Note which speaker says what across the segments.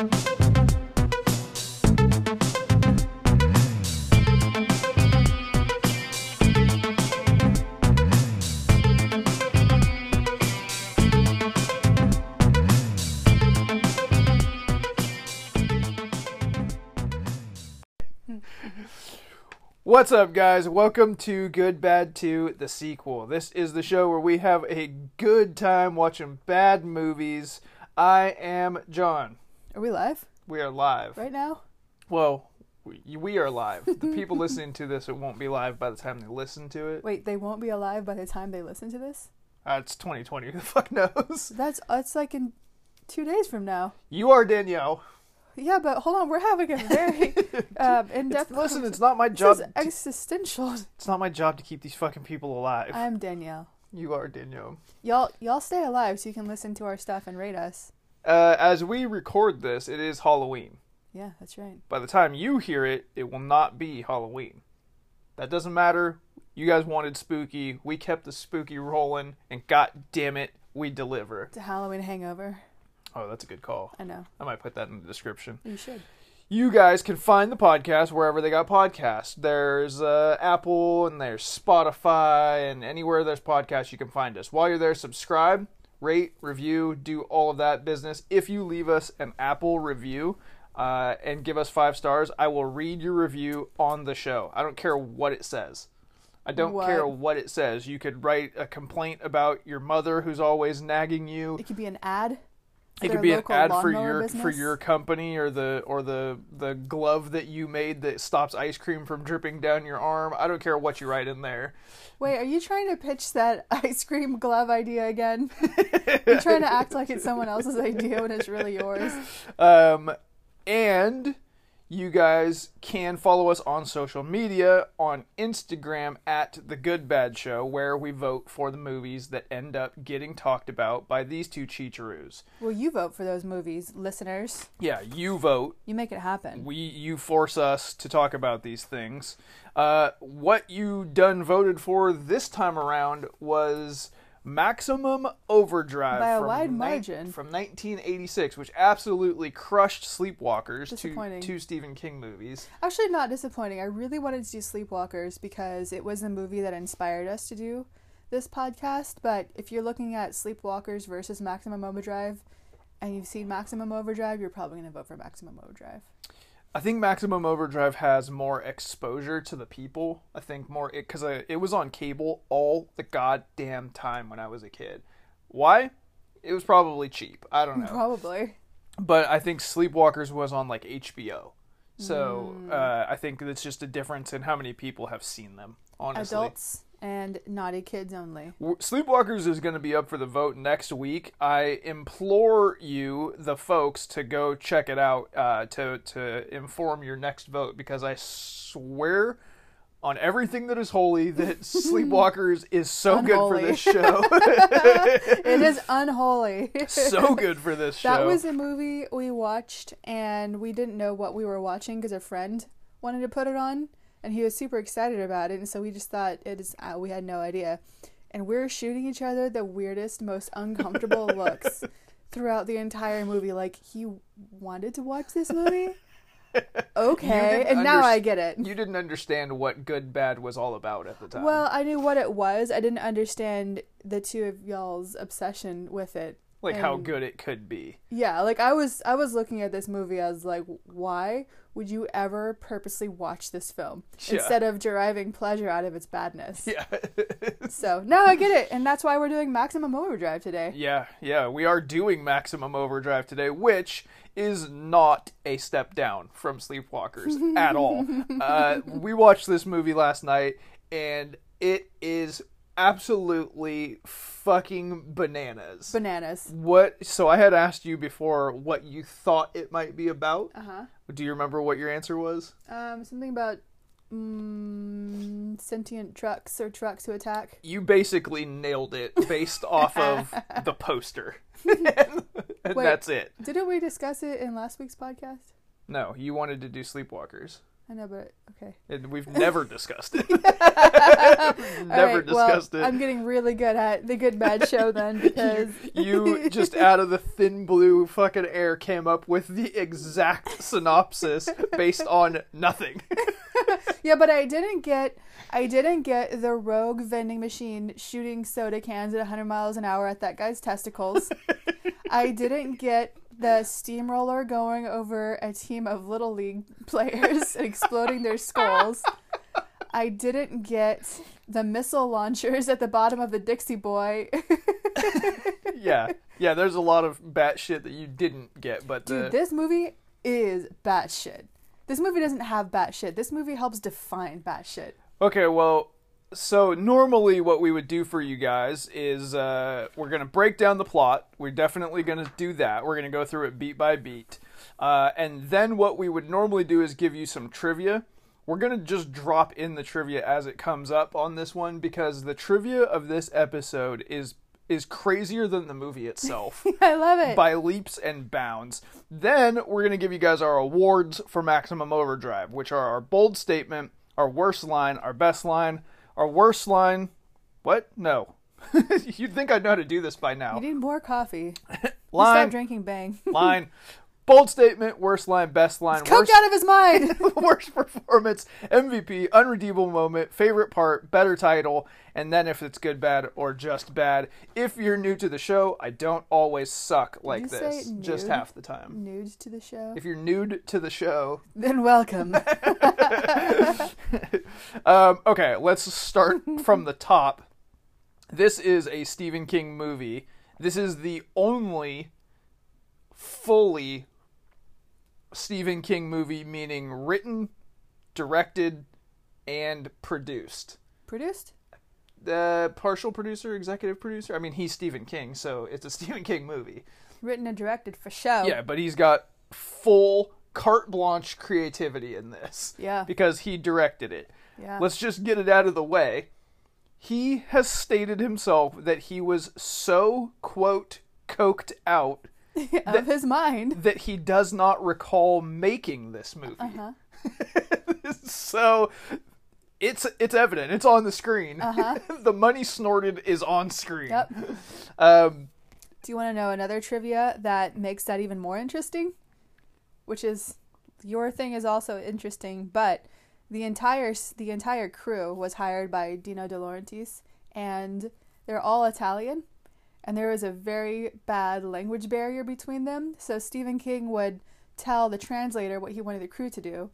Speaker 1: What's up, guys? Welcome to Good Bad 2, the sequel. This is the show where we have a good time watching bad movies. I am John.
Speaker 2: Are we live
Speaker 1: We are live.
Speaker 2: right now?
Speaker 1: Well, we, we are live. The people listening to this, it won't be live by the time they listen to it.
Speaker 2: Wait, they won't be alive by the time they listen to this?
Speaker 1: Uh, it's 2020. Who the fuck knows?
Speaker 2: That's that's like in two days from now.
Speaker 1: You are Danielle.
Speaker 2: Yeah, but hold on, we're having a very um, in-depth.
Speaker 1: It's, listen, it's not my
Speaker 2: this
Speaker 1: job.
Speaker 2: is existential.
Speaker 1: It's not my job to keep these fucking people alive.
Speaker 2: I'm Danielle.
Speaker 1: You are Danielle.
Speaker 2: Y'all, y'all stay alive so you can listen to our stuff and rate us.
Speaker 1: Uh, as we record this, it is Halloween.
Speaker 2: Yeah, that's right.
Speaker 1: by the time you hear it, it will not be Halloween. That doesn't matter. You guys wanted spooky. We kept the spooky rolling, and god damn it, we deliver.
Speaker 2: It's a Halloween hangover.
Speaker 1: Oh, that's a good call.
Speaker 2: I know.
Speaker 1: I might put that in the description.
Speaker 2: You should.
Speaker 1: You guys can find the podcast wherever they got podcasts. There's uh, Apple and there's Spotify and anywhere there's podcasts, you can find us. While you're there, subscribe, rate, review, do all of that business. If you leave us an Apple review uh, and give us five stars, I will read your review on the show. I don't care what it says. I don't
Speaker 2: What?
Speaker 1: care what it says. You could write a complaint about your mother who's always nagging you
Speaker 2: It could be an ad.
Speaker 1: it could be an ad for your
Speaker 2: business.
Speaker 1: for your company or the or the the glove that you made that stops ice cream from dripping down your arm. I don't care what you write in there.
Speaker 2: Wait, are you trying to pitch that ice cream glove idea again? You're trying to act like it's someone else's idea when it's really yours.
Speaker 1: Um, and you guys can follow us on social media on Instagram at the Good Bad Show, where we vote for the movies that end up getting talked about by these two cheecheroos.
Speaker 2: Well, you vote for those movies, listeners.
Speaker 1: Yeah, you vote.
Speaker 2: You make it happen.
Speaker 1: we you force us to talk about these things. Uh, what you done voted for this time around was Maximum Overdrive
Speaker 2: By a
Speaker 1: from
Speaker 2: wide
Speaker 1: nine-
Speaker 2: margin.
Speaker 1: from 1986, which absolutely crushed Sleepwalkers, two two Stephen King movies.
Speaker 2: Actually, not disappointing. I really wanted to do Sleepwalkers because it was the movie that inspired us to do this podcast. But if you're looking at Sleepwalkers versus Maximum Overdrive, and you've seen Maximum Overdrive, you're probably going to vote for Maximum Overdrive.
Speaker 1: I think Maximum Overdrive has more exposure to the people. I think more because it, was on cable all the goddamn time when I was a kid. Why? It was probably cheap. I don't know.
Speaker 2: Probably.
Speaker 1: but I think Sleepwalkers was on like HBO. So
Speaker 2: Mm.
Speaker 1: uh, I think it's just a difference in how many people have seen them. Honestly,
Speaker 2: Adults and naughty kids only.
Speaker 1: Sleepwalkers is going to be up for the vote next week. I implore you, the folks, to go check it out uh, to to inform your next vote because I swear on everything that is holy that Sleepwalkers is so good for this show.
Speaker 2: it is unholy.
Speaker 1: so good for this show.
Speaker 2: That was a movie we watched, and we didn't know what we were watching because a friend wanted to put it on, and he was super excited about it, and so we just thought it is. Uh, we had no idea, and we are shooting each other the weirdest, most uncomfortable looks throughout the entire movie. Like he wanted to watch this movie. Okay, and now I get it.
Speaker 1: you didn't understand what good bad was all about at the time.
Speaker 2: Well, I knew what it was. I didn't understand the two of y'all's obsession with it.
Speaker 1: like how good it could be.
Speaker 2: Yeah, like I was I was looking at this movie I was like why would you ever purposely watch this film
Speaker 1: Yeah.
Speaker 2: instead of deriving pleasure out of its badness?
Speaker 1: Yeah.
Speaker 2: So, now I get it and that's why we're doing Maximum Overdrive today.
Speaker 1: yeah, yeah, we are doing Maximum Overdrive today, which is not a step down from Sleepwalkers at all. Uh, we watched this movie last night, and it is absolutely fucking bananas.
Speaker 2: Bananas.
Speaker 1: what? So I had asked you before what you thought it might be about.
Speaker 2: Uh-huh.
Speaker 1: Do you remember what your answer was?
Speaker 2: Um something about mm, sentient trucks or trucks who attack.
Speaker 1: you basically nailed it based off of the poster. and
Speaker 2: Wait.
Speaker 1: that's it.
Speaker 2: Didn't we discuss it in last week's podcast?
Speaker 1: No, you wanted to do Sleepwalkers.
Speaker 2: I know, but okay.
Speaker 1: And we've never discussed it. Never
Speaker 2: right, well,
Speaker 1: discussed it.
Speaker 2: I'm getting really good at the good bad show then because
Speaker 1: you just out of the thin blue fucking air came up with the exact synopsis based on nothing.
Speaker 2: yeah, but I didn't get I didn't get the rogue vending machine shooting soda cans at 100 miles an hour at that guy's testicles. I didn't get the steamroller going over a team of little league players and exploding their skulls. I didn't get the missile launchers at the bottom of the Dixie Boy.
Speaker 1: yeah, yeah. There's a lot of bat shit that you didn't get, but
Speaker 2: Dude,
Speaker 1: uh,
Speaker 2: this movie is batshit. This movie doesn't have batshit. This movie helps define batshit.
Speaker 1: Okay, well, so normally what we would do for you guys is uh, we're going to break down the plot. We're definitely going to do that. We're going to go through it beat by beat. Uh, and then what we would normally do is give you some trivia. We're going to just drop in the trivia as it comes up on this one because the trivia of this episode is is crazier than the movie itself
Speaker 2: I love it.
Speaker 1: by leaps and bounds. Then we're going to give you guys our awards for Maximum Overdrive, which are our bold statement, our worst line, our best line, our worst line. What? No. You'd think I'd know how to do this by now.
Speaker 2: you need more coffee.
Speaker 1: line.
Speaker 2: Stop drinking Bang.
Speaker 1: line, bold statement, worst line, best line,
Speaker 2: Coked
Speaker 1: worst,
Speaker 2: out of his mind.
Speaker 1: worst performance, MVP, unredeemable moment, favorite part, better title, and then if it's good, bad, or just bad. If you're new to the show, I don't always suck like this,
Speaker 2: say
Speaker 1: just half the time.
Speaker 2: Nude to the show.
Speaker 1: If you're nude to the show,
Speaker 2: then welcome.
Speaker 1: um, okay, let's start from the top. This is a Stephen King movie. This is the only fully Stephen King movie, meaning written, directed, and produced.
Speaker 2: Produced?
Speaker 1: The partial producer, executive producer. I mean, he's Stephen King, so it's a Stephen King movie.
Speaker 2: Written and directed for show.
Speaker 1: Yeah, but he's got full carte blanche creativity in this.
Speaker 2: Yeah.
Speaker 1: Because he directed it.
Speaker 2: Yeah.
Speaker 1: Let's just get it out of the way. He has stated himself that he was so, quote, coked out
Speaker 2: of his mind.
Speaker 1: that he does not recall making this movie.
Speaker 2: Uh-huh.
Speaker 1: so it's it's evident. It's on the screen.
Speaker 2: Uh-huh.
Speaker 1: the money snorted is on screen.
Speaker 2: Yep.
Speaker 1: Um,
Speaker 2: Do you want to know another trivia that makes that even more interesting? Which is your thing is also interesting, but the entire the entire crew was hired by Dino De Laurentiis, and they're all Italian, and there was a very bad language barrier between them. So Stephen King would tell the translator what he wanted the crew to do.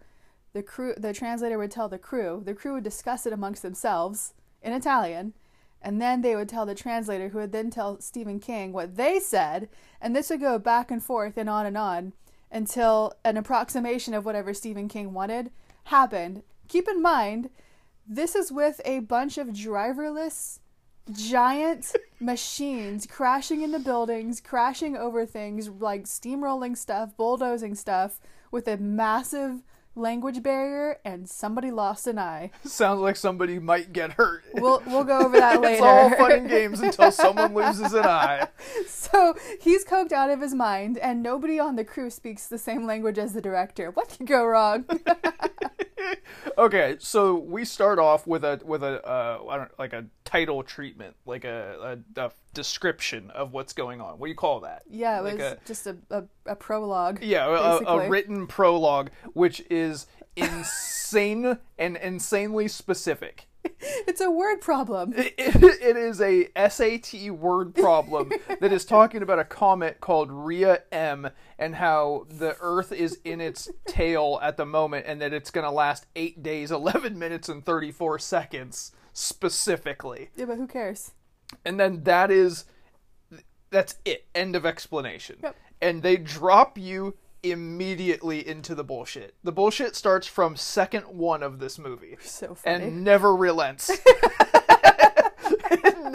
Speaker 2: The crew, the translator would tell the crew. The crew would discuss it amongst themselves in Italian, and then they would tell the translator, who would then tell Stephen King what they said, and this would go back and forth and on and on until an approximation of whatever Stephen King wanted happened. Keep in mind, this is with a bunch of driverless giant machines crashing into buildings, crashing over things, like steamrolling stuff, bulldozing stuff, with a massive language barrier, and somebody lost an eye.
Speaker 1: sounds like somebody might get hurt.
Speaker 2: We'll we'll go over that later.
Speaker 1: it's all fun and games until someone loses an eye.
Speaker 2: So he's coked out of his mind, and nobody on the crew speaks the same language as the director. What could go wrong?
Speaker 1: Okay, so we start off with a with a uh, I don't like a title treatment, like a, a, a description of what's going on. What do you call that?
Speaker 2: yeah, it
Speaker 1: Like
Speaker 2: was
Speaker 1: a-
Speaker 2: just a, a, a prologue.
Speaker 1: Yeah, a, a written prologue, which is insane and insanely specific.
Speaker 2: It's a word problem.
Speaker 1: It, it is a SAT word problem that is talking about a comet called Rhea M and how the Earth is in its tail at the moment and that it's going to last 8 days, 11 minutes, and 34 seconds specifically.
Speaker 2: Yeah, but who cares?
Speaker 1: And then that is. That's it. End of explanation.
Speaker 2: Yep.
Speaker 1: And they drop you immediately into the bullshit. The bullshit starts from second one of this movie
Speaker 2: So funny.
Speaker 1: and never relents.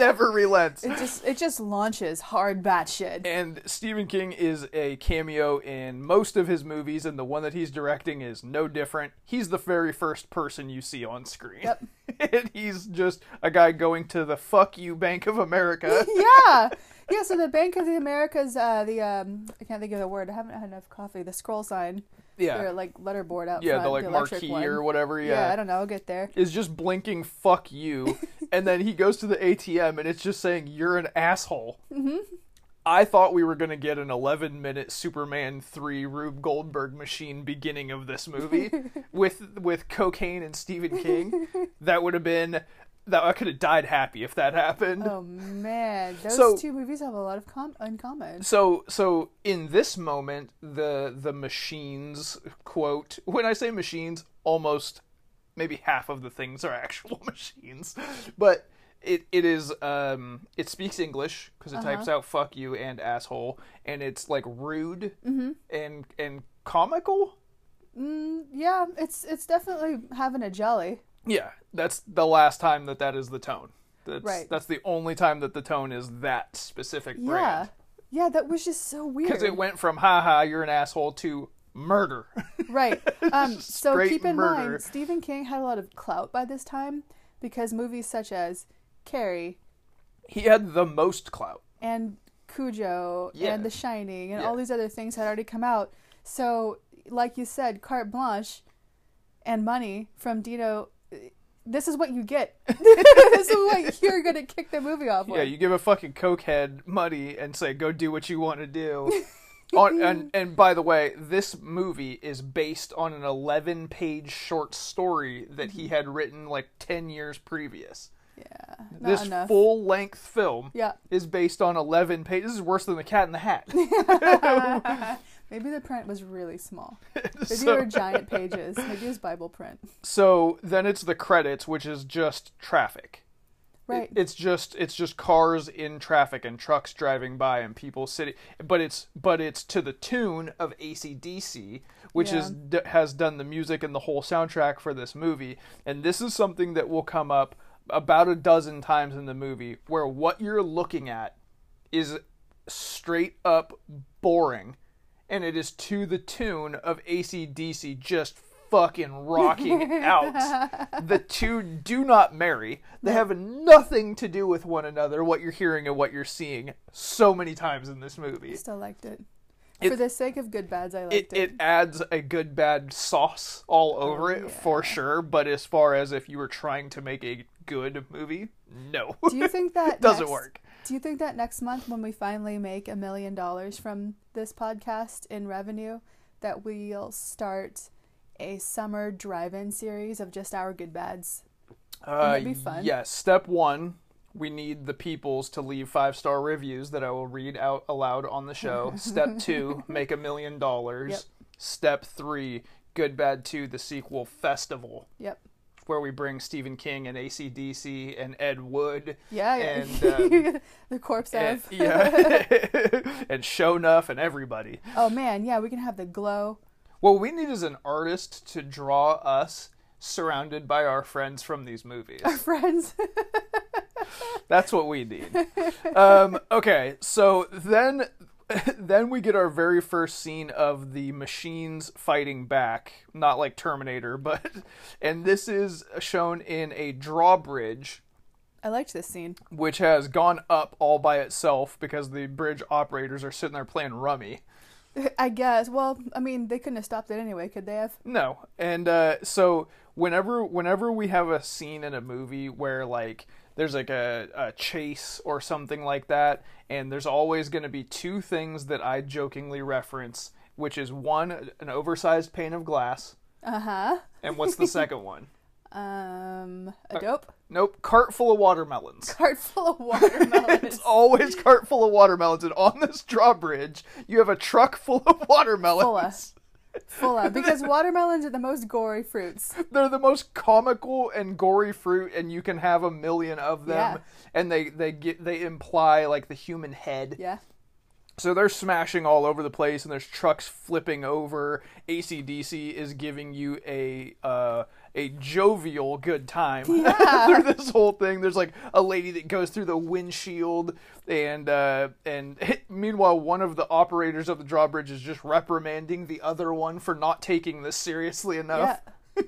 Speaker 1: it never relents.
Speaker 2: it just it just launches hard batshit.
Speaker 1: And Stephen King is a cameo in most of his movies, and the one that he's directing is no different. He's the very first person you see on screen.
Speaker 2: Yep.
Speaker 1: and he's just a guy going to the fuck you Bank of America.
Speaker 2: yeah. yeah, so the Bank of the Americas, uh, the um, I can't think of the word. I haven't had enough coffee. The scroll sign,
Speaker 1: Yeah.
Speaker 2: or like letterboard out
Speaker 1: Yeah,
Speaker 2: front,
Speaker 1: the like
Speaker 2: electric
Speaker 1: marquee
Speaker 2: one.
Speaker 1: or whatever.
Speaker 2: Yeah.
Speaker 1: Yeah.
Speaker 2: I don't know. I'll get there.
Speaker 1: is just blinking "fuck you," and then he goes to the ATM and it's just saying "you're an asshole." Mm-hmm. I thought we were gonna get an 11 minute Superman 3 Rube Goldberg machine beginning of this movie with with cocaine and Stephen King. That would have been that I could have died happy if that happened.
Speaker 2: Oh man, those
Speaker 1: So-
Speaker 2: two movies have a lot of com- in common.
Speaker 1: So so in this moment, the the machines quote when I say machines, almost maybe half of the things are actual machines, but it it is um it speaks English because it
Speaker 2: Uh-huh.
Speaker 1: types out fuck you and asshole, and it's like rude
Speaker 2: Mm-hmm.
Speaker 1: and and comical.
Speaker 2: Mm, yeah, it's it's definitely having a jelly.
Speaker 1: Yeah, that's the last time that that is the tone. That's,
Speaker 2: Right.
Speaker 1: That's the only time that the tone is that specific
Speaker 2: Yeah,
Speaker 1: brand.
Speaker 2: yeah, that was just so weird.
Speaker 1: Because it went from haha, you're an asshole to murder.
Speaker 2: Right. Um, so keep in
Speaker 1: murder.
Speaker 2: mind, Stephen King had a lot of clout by this time because movies such as Carrie
Speaker 1: he had the most clout.
Speaker 2: and Cujo
Speaker 1: Yeah.
Speaker 2: and The Shining and
Speaker 1: Yeah.
Speaker 2: all these other things had already come out. So, like you said, carte blanche and money from Dino. This is what you get. this is what you're gonna kick the movie off with.
Speaker 1: Yeah, you give a fucking cokehead money and say, "Go do what you want to do." on, and and by the way, this movie is based on an 11-page short story that he had written like 10 years previous.
Speaker 2: yeah, not
Speaker 1: this
Speaker 2: enough.
Speaker 1: full-length film
Speaker 2: yeah,
Speaker 1: is based on 11 pages. This is worse than The Cat in the Hat.
Speaker 2: maybe the print was really small. Maybe
Speaker 1: So-
Speaker 2: they were giant pages. Maybe it was Bible print.
Speaker 1: So then it's the credits, which is just traffic.
Speaker 2: Right.
Speaker 1: It- it's just it's just cars in traffic and trucks driving by and people sitting. But it's but it's to the tune of ACDC, which is d- has done the music and the whole soundtrack for this movie. And this is something that will come up about a dozen times in the movie, where what you're looking at is straight up boring, and it is to the tune of ACDC just fucking rocking out. The two do not marry. They have nothing to do with one another, what you're hearing and what you're seeing so many times in this movie.
Speaker 2: I still liked it.
Speaker 1: It-
Speaker 2: For the sake of good bads, I liked it.
Speaker 1: it adds a good bad sauce all oh, over it
Speaker 2: yeah.
Speaker 1: for sure, but as far as if you were trying to make a good movie, no.
Speaker 2: Do you think that
Speaker 1: Doesn't
Speaker 2: next-
Speaker 1: work.
Speaker 2: Do you think that next month, when we finally make a million dollars from this podcast in revenue, that we'll start a summer drive-in series of just our good bads?
Speaker 1: Uh,
Speaker 2: that be fun?
Speaker 1: Yes. Step one, we need the peoples to leave five star reviews that I will read out aloud on the show. Step two, make a million dollars. Step three, Good Bad 2, the sequel festival,
Speaker 2: Yep.
Speaker 1: Where we bring Stephen King and ACDC and Ed Wood.
Speaker 2: Yeah, yeah.
Speaker 1: And, um,
Speaker 2: the corpse
Speaker 1: And,
Speaker 2: of.
Speaker 1: yeah. and Sho'nuff and everybody.
Speaker 2: Oh man, yeah, we can have the glow.
Speaker 1: What we need is an artist to draw us surrounded by our friends from these movies.
Speaker 2: Our friends.
Speaker 1: That's what we need. Um, okay, so then then we get our very first scene of the machines fighting back, not like Terminator, but and this is shown in a drawbridge
Speaker 2: I liked this scene.
Speaker 1: which has gone up all by itself because the bridge operators are sitting there playing rummy.
Speaker 2: I guess. Well, I mean, they couldn't have stopped it anyway, could they have?
Speaker 1: No, and uh, so whenever whenever we have a scene in a movie where like there's like a, a chase or something like that, and there's always going to be two things that I jokingly reference, which is one an oversized pane of glass,
Speaker 2: Uh huh.
Speaker 1: and what's the second one?
Speaker 2: Um,
Speaker 1: Uh,
Speaker 2: a dope
Speaker 1: Nope, cart full of watermelons.
Speaker 2: cart full of watermelons.
Speaker 1: It's always cart full of watermelons, and on this drawbridge, you have a truck full of watermelons.
Speaker 2: Full of. Full of because watermelons are the most gory fruits.
Speaker 1: they're the most comical and gory fruit and you can have a million of them
Speaker 2: Yeah.
Speaker 1: and they they get they imply like the human head
Speaker 2: Yeah.
Speaker 1: so they're smashing all over the place and there's trucks flipping over acdc is giving you a uh a jovial good time
Speaker 2: Yeah.
Speaker 1: through this whole thing there's like a lady that goes through the windshield and uh and meanwhile one of the operators of the drawbridge is just reprimanding the other one for not taking this seriously enough
Speaker 2: Yeah.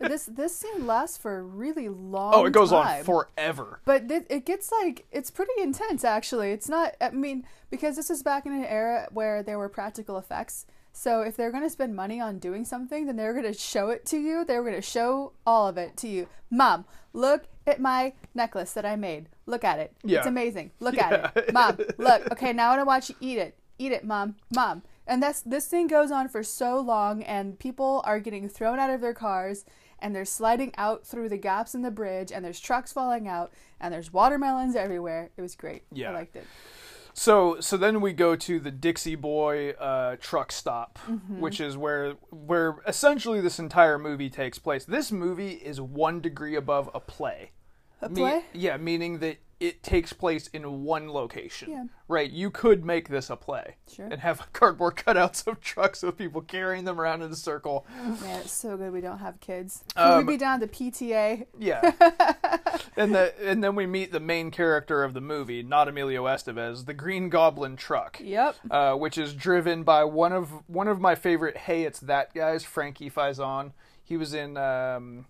Speaker 2: this this scene lasts for a really long.
Speaker 1: oh, it goes
Speaker 2: time.
Speaker 1: on forever.
Speaker 2: But th- it gets like it's pretty intense actually. It's not I mean because this is back in an era where there were practical effects. So if they're going to spend money on doing something, then they're going to show it to you. They're going to show all of it to you. Mom, look at my necklace that I made. Look at it.
Speaker 1: Yeah.
Speaker 2: It's amazing. Look
Speaker 1: Yeah.
Speaker 2: at it. Mom, look. Okay, now I want to watch you eat it. Eat it, mom. Mom. And that's this thing goes on for so long and people are getting thrown out of their cars and they're sliding out through the gaps in the bridge and there's trucks falling out and there's watermelons everywhere. It was great.
Speaker 1: Yeah.
Speaker 2: I liked it.
Speaker 1: So so then we go to the Dixie Boy uh, truck stop,
Speaker 2: Mm-hmm.
Speaker 1: which is where where essentially this entire movie takes place. This movie is one degree above a play.
Speaker 2: A
Speaker 1: Me-
Speaker 2: play?
Speaker 1: yeah, meaning that it takes place in one location.
Speaker 2: Yeah.
Speaker 1: Right. You could make this a play.
Speaker 2: Sure.
Speaker 1: And have cardboard cutouts of trucks with people carrying them around in a circle.
Speaker 2: Man, it's so good we don't have kids.
Speaker 1: Um,
Speaker 2: we be down to PTA?
Speaker 1: Yeah. and the and then we meet the main character of the movie, not Emilio Estevez, the Green Goblin truck.
Speaker 2: Yep.
Speaker 1: uh, which is driven by one of one of my favorite "Hey, it's that guys," Frankie Faison. He was in um,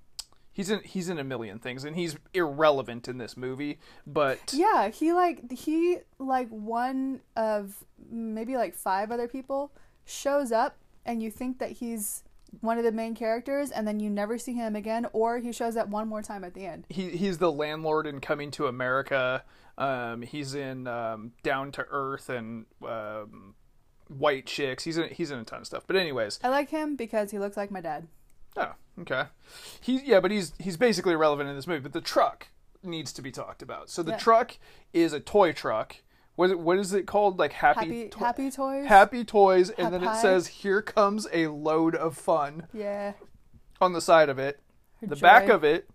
Speaker 1: he's in he's in a million things, and he's irrelevant in this movie. But
Speaker 2: Yeah, he like he like one of maybe like five other people shows up and you think that he's one of the main characters and then you never see him again or he shows up one more time at the end.
Speaker 1: he he's the landlord in Coming to America. Um, he's in um, Down to Earth and um, White Chicks. He's in he's in a ton of stuff. But anyways,
Speaker 2: I like him because he looks like my dad.
Speaker 1: Oh okay, he's yeah, but he's he's basically irrelevant in this movie. But the truck needs to be talked about. So the
Speaker 2: Yeah.
Speaker 1: truck is a toy truck. What what is it called? Like happy
Speaker 2: Happy
Speaker 1: to-
Speaker 2: happy toys?
Speaker 1: happy toys, and then it says "Here comes a load of fun"
Speaker 2: yeah.
Speaker 1: on the side of it. The
Speaker 2: Joy.
Speaker 1: back of it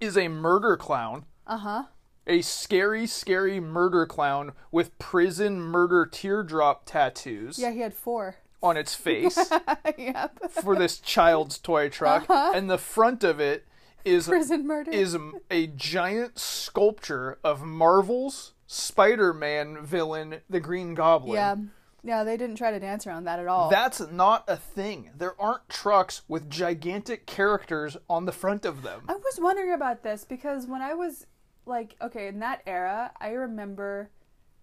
Speaker 1: is a murder clown.
Speaker 2: Uh-huh.
Speaker 1: a scary, scary murder clown with prison murder teardrop tattoos
Speaker 2: Yeah, he had four.
Speaker 1: On its face
Speaker 2: yep.
Speaker 1: for this child's toy truck,
Speaker 2: Uh-huh.
Speaker 1: and the front of it is
Speaker 2: Prison murder.
Speaker 1: is a, a giant sculpture of Marvel's Spider-Man villain, the Green Goblin.
Speaker 2: yeah. Yeah, they didn't try to dance around that at all.
Speaker 1: That's not a thing. There aren't trucks with gigantic characters on the front of them.
Speaker 2: I was wondering about this because when I was like, okay, in that era, I remember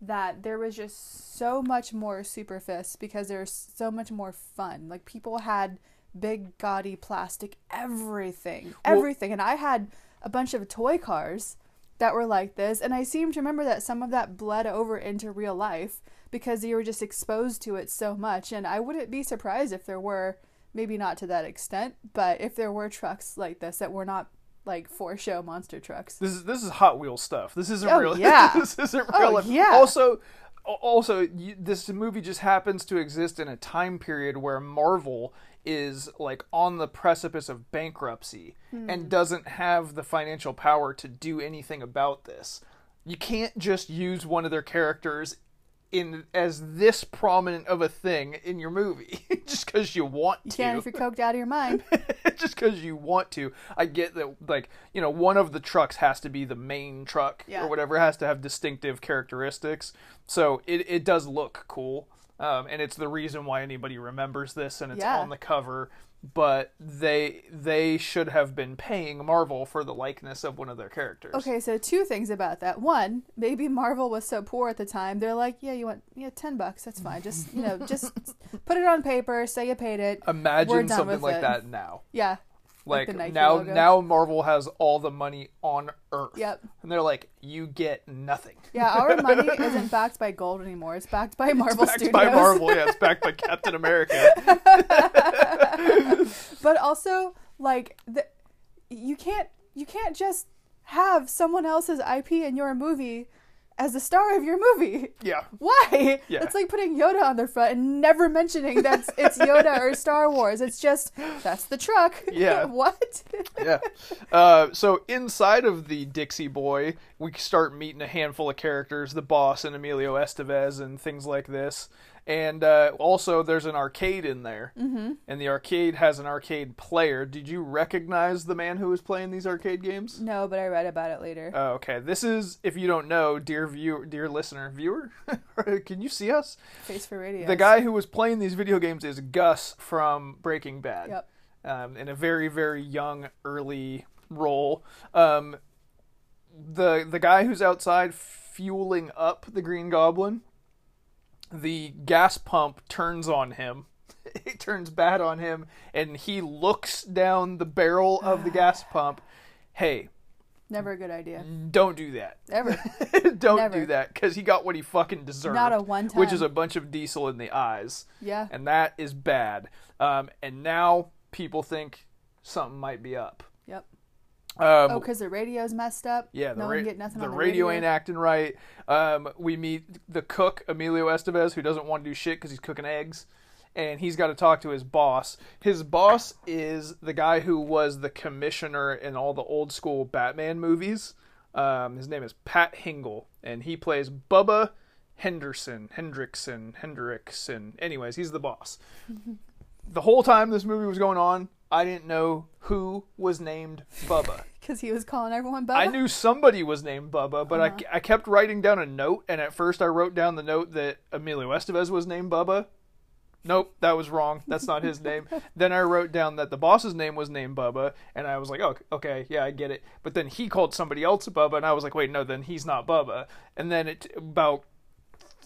Speaker 2: that there was just so much more super fists because there's so much more fun. Like people had big gaudy plastic everything.
Speaker 1: Well-
Speaker 2: Everything. and I had a bunch of toy cars that were like this and I seem to remember that some of that bled over into real life because you were just exposed to it so much and I wouldn't be surprised if there were maybe not to that extent, but if there were trucks like this that were not like for show monster trucks.
Speaker 1: This is this is Hot Wheels stuff. This isn't
Speaker 2: Oh,
Speaker 1: real.
Speaker 2: yeah.
Speaker 1: this isn't
Speaker 2: Oh,
Speaker 1: real. life.
Speaker 2: yeah.
Speaker 1: Also, also, you, this movie just happens to exist in a time period where Marvel is like on the precipice of bankruptcy
Speaker 2: Hmm.
Speaker 1: and doesn't have the financial power to do anything about this. You can't just use one of their characters in as this prominent of a thing in your movie just because you want
Speaker 2: You
Speaker 1: to
Speaker 2: can if you're coked out of your mind.
Speaker 1: just because you want to. I get that, like, you know, one of the trucks has to be the main truck
Speaker 2: Yeah.
Speaker 1: or whatever, it has to have distinctive characteristics. So it, it does look cool. Um, and it's the reason why anybody remembers this and it's
Speaker 2: Yeah.
Speaker 1: on the cover. But they they should have been paying Marvel for the likeness of one of their characters.
Speaker 2: Okay, so two things about that. One, maybe Marvel was so poor at the time. They're like, yeah, you want yeah, ten bucks. That's fine. Just you know, just put it on paper. Say you paid it.
Speaker 1: Imagine something like
Speaker 2: it.
Speaker 1: that now.
Speaker 2: Yeah.
Speaker 1: Like,
Speaker 2: the
Speaker 1: now
Speaker 2: logo.
Speaker 1: now Marvel has all the money on Earth.
Speaker 2: Yep.
Speaker 1: And they're like, you get nothing.
Speaker 2: Yeah, our money isn't backed by gold anymore. It's backed by Marvel
Speaker 1: backed
Speaker 2: Studios.
Speaker 1: by Marvel. Yeah, it's backed by Captain America.
Speaker 2: but also, like, the, you can't you can't just have someone else's IP in your movie as the star of your movie.
Speaker 1: Yeah,
Speaker 2: Why?
Speaker 1: Yeah.
Speaker 2: It's like putting Yoda on the front and never mentioning that it's Yoda or Star Wars. It's just that's the truck.
Speaker 1: Yeah.
Speaker 2: what?
Speaker 1: yeah. Uh, so inside of the Dixie Boy, we start meeting a handful of characters: the boss and Emilio Estevez, and things like this. And uh, also, there's an arcade in there, mm-hmm. and the arcade has an arcade player. Did you recognize the man who was playing these arcade games?
Speaker 2: no, but I read about it later.
Speaker 1: Oh, okay. This is, if you don't know, dear viewer, dear listener, viewer, can you see us?
Speaker 2: Face for radio.
Speaker 1: The guy who was playing these video games is Gus from Breaking Bad.
Speaker 2: Yep.
Speaker 1: um, in a very very young early role. Um, the the guy who's outside fueling up the Green Goblin, the gas pump turns on him. It turns bad on him, and he looks down the barrel of the gas pump. Hey,
Speaker 2: Never a good idea.
Speaker 1: don't do that.
Speaker 2: Ever.
Speaker 1: don't
Speaker 2: Never.
Speaker 1: do that because he got what he fucking deserved.
Speaker 2: Not a one time.
Speaker 1: which is a bunch of diesel in the eyes,
Speaker 2: Yeah.
Speaker 1: and that is bad. Um, and now people think something might be up. Um,
Speaker 2: Oh, because the radio's messed up.
Speaker 1: yeah, the,
Speaker 2: no
Speaker 1: ra-
Speaker 2: one get nothing
Speaker 1: the
Speaker 2: the
Speaker 1: radio, ain't acting right. Um, we meet the cook Emilio Estevez, who doesn't want to do shit because he's cooking eggs, and he's got to talk to his boss. His boss is the guy who was the commissioner in all the old school Batman movies. Um, his name is Pat Hingle, and he plays Bubba Henderson, Hendrickson, Hendrickson. Anyways, he's the boss. the whole time this movie was going on, I didn't know who was named Bubba.
Speaker 2: Because he was calling everyone Bubba.
Speaker 1: I knew somebody was named Bubba, but
Speaker 2: Uh-huh.
Speaker 1: I, I kept writing down a note, and at first I wrote down the note that Emilio Estevez was named Bubba. Nope, that was wrong. That's not his name. then I wrote down that the boss's name was named Bubba, and I was like, oh, okay, yeah, I get it. But then he called somebody else Bubba, and I was like, wait, no, then he's not Bubba. And then it about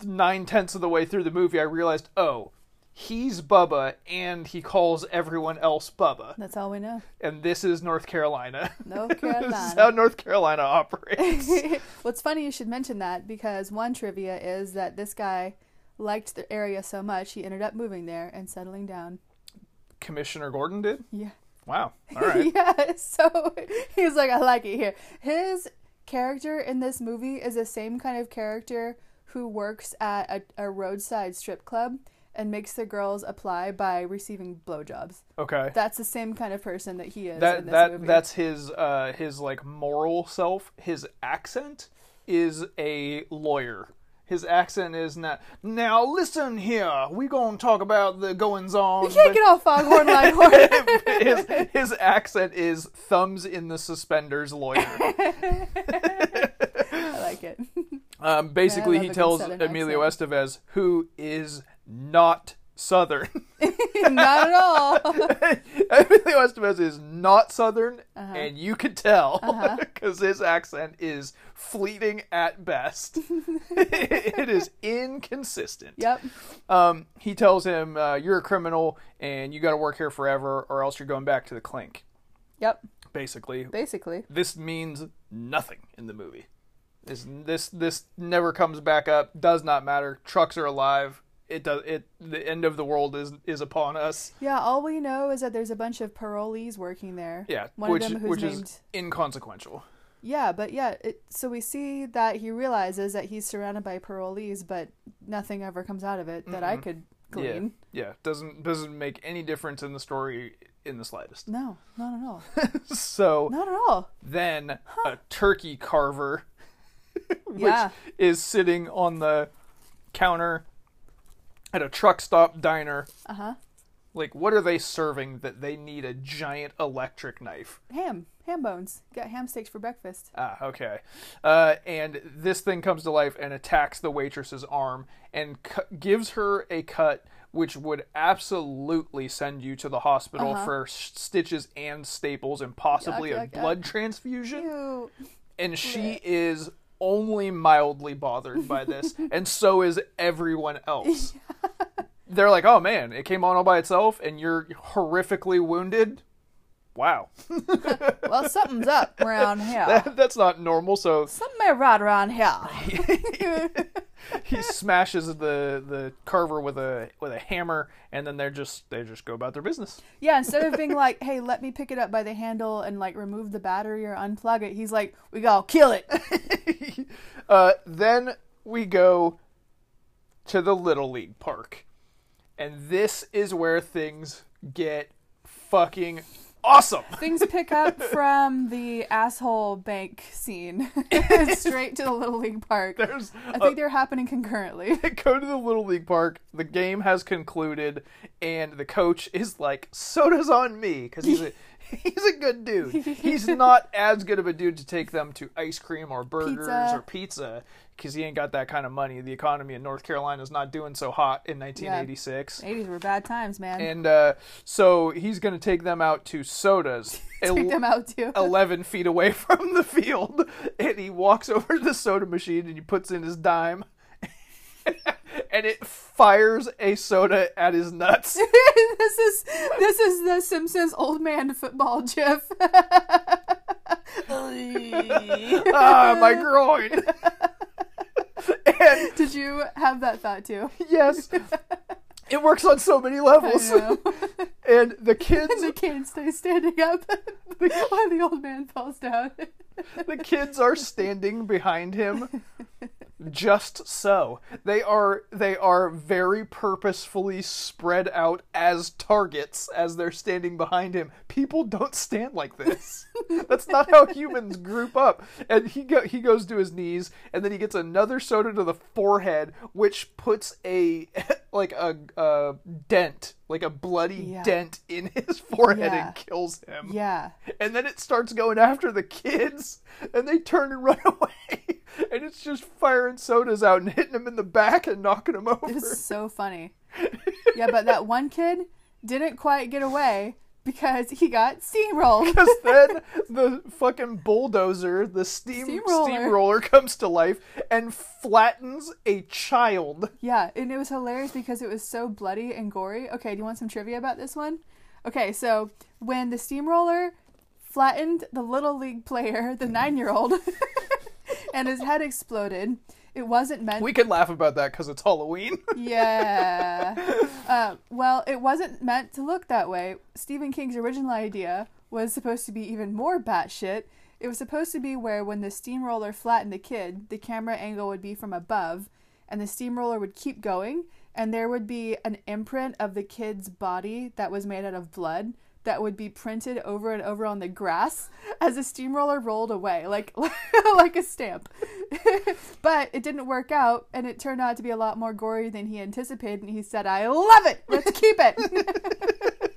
Speaker 1: nine tenths of the way through the movie, I realized, oh, he's Bubba, and he calls everyone else Bubba.
Speaker 2: That's all we know.
Speaker 1: And this is North Carolina.
Speaker 2: North Carolina.
Speaker 1: this is how North Carolina operates.
Speaker 2: What's funny you should mention that because one trivia is that this guy liked the area so much he ended up moving there and settling down.
Speaker 1: Commissioner Gordon did?
Speaker 2: Yeah.
Speaker 1: Wow. All right.
Speaker 2: yeah. So he's like, I like it here. His character in this movie is the same kind of character who works at a, a roadside strip club and makes the girls apply by receiving blowjobs.
Speaker 1: Okay.
Speaker 2: That's the same kind of person that he is in
Speaker 1: That
Speaker 2: this
Speaker 1: that
Speaker 2: movie.
Speaker 1: that's his uh his like moral self. His accent is a lawyer. His accent is not. Now listen here. We gonna talk about the goings on.
Speaker 2: you can't get all foghorn leghorn.
Speaker 1: his his accent is thumbs in the suspenders lawyer.
Speaker 2: I like it.
Speaker 1: Um, basically,
Speaker 2: love
Speaker 1: he tells Emilio Estevez, who is not Southern.
Speaker 2: Not at all.
Speaker 1: Everything Emilio Estevez is not Southern,
Speaker 2: Uh-huh.
Speaker 1: and you can tell because his accent is fleeting at best. it is inconsistent.
Speaker 2: Yep.
Speaker 1: Um, he tells him, uh, "You're a criminal, and you got to work here forever, or else you're going back to the clink."
Speaker 2: Yep.
Speaker 1: Basically,
Speaker 2: Basically.
Speaker 1: this means nothing in the movie. This this this never comes back up. Does not matter. Trucks are alive. It does. It the end of the world is is upon us.
Speaker 2: Yeah, all we know is that there's a bunch of parolees working there.
Speaker 1: Yeah,
Speaker 2: One
Speaker 1: which
Speaker 2: of them who's
Speaker 1: which
Speaker 2: named
Speaker 1: is inconsequential.
Speaker 2: Yeah, but yeah, it, so we see that he realizes that he's surrounded by parolees, but nothing ever comes out of it that I could glean.
Speaker 1: Yeah, yeah. Doesn't doesn't make any difference in the story in the slightest.
Speaker 2: No, not at all.
Speaker 1: So
Speaker 2: Not at all.
Speaker 1: then a turkey carver, which
Speaker 2: Yeah.
Speaker 1: is sitting on the counter at a truck stop diner.
Speaker 2: Uh huh.
Speaker 1: Like, what are they serving that they need a giant electric knife?
Speaker 2: Ham, ham bones. Got ham steaks for breakfast.
Speaker 1: Ah, okay. Uh, and this thing comes to life and attacks the waitress's arm and cu- gives her a cut which would absolutely send you to the hospital
Speaker 2: Uh-huh.
Speaker 1: for s- stitches and staples and possibly
Speaker 2: Yuck,
Speaker 1: a
Speaker 2: yuck, yuck.
Speaker 1: blood transfusion.
Speaker 2: Ew.
Speaker 1: And she is only mildly bothered by this, and so is everyone else. They're like, "Oh man, it came on all by itself, and you're horrifically wounded." Wow,
Speaker 2: Well, something's up around here.
Speaker 1: that, that's not normal. So
Speaker 2: Something right around here.
Speaker 1: he smashes the the carver with a with a hammer, and then they're just they just go about their business.
Speaker 2: Yeah, instead of being like, "Hey, let me pick it up by the handle and like remove the battery or unplug it," he's like, "We gotta kill it."
Speaker 1: Uh, then we go to the little league park, and this is where things get fucking awesome.
Speaker 2: Things pick up from the asshole bank scene straight to the little league park.
Speaker 1: There's
Speaker 2: I think they're happening concurrently.
Speaker 1: go to the little league park. The game has concluded, and the coach is like, "Soda's on me," because he's a He's a good dude. He's not as good of a dude to take them to ice cream or burgers
Speaker 2: Pizza.
Speaker 1: or pizza because he ain't got that kind of money. The economy in North Carolina is not doing so hot in 1986.
Speaker 2: 80s were bad times, man.
Speaker 1: And uh, so he's going to take them out to sodas.
Speaker 2: Take
Speaker 1: el-
Speaker 2: them out too.
Speaker 1: 11 feet away from the field. And he walks over to the soda machine and he puts in his dime. And it fires a soda at his nuts.
Speaker 2: this is this is the Simpsons old man football gif.
Speaker 1: ah, my groin. and
Speaker 2: Did you have that thought too?
Speaker 1: yes, it works on so many levels. And the kids,
Speaker 2: the kid stays standing up. While the old man falls down.
Speaker 1: the kids are standing behind him. Just so. They are they are very purposefully spread out as targets as they're standing behind him. People don't stand like this. That's not how humans group up. And he go, he goes to his knees and then he gets another soda to the forehead which puts a like a, a dent like a bloody
Speaker 2: Yeah.
Speaker 1: dent in his forehead
Speaker 2: Yeah.
Speaker 1: and kills him
Speaker 2: Yeah.
Speaker 1: and then it starts going after the kids and they turn and run away and it's just firing sodas out and hitting them in the back and knocking them over
Speaker 2: It's so funny. Yeah, but that one kid didn't quite get away because he got steamrolled.
Speaker 1: because then the fucking bulldozer the steam
Speaker 2: Steamroller.
Speaker 1: steamroller comes to life and flattens a child
Speaker 2: Yeah, and it was hilarious because it was so bloody and gory. Okay, do you want some trivia about this one? Okay, so when the steamroller flattened the little league player, the nine year old, and his head exploded, it wasn't meant.
Speaker 1: we can laugh about that because it's halloween
Speaker 2: yeah. Uh, well, it wasn't meant to look that way. Stephen King's original idea was supposed to be even more batshit. It was supposed to be where when the steamroller flattened the kid, the camera angle would be from above, and the steamroller would keep going, and there would be an imprint of the kid's body that was made out of blood that would be printed over and over on the grass as a steamroller rolled away, like like a stamp. but it didn't work out, and it turned out to be a lot more gory than he anticipated. And he said, "I love it. Let's keep it."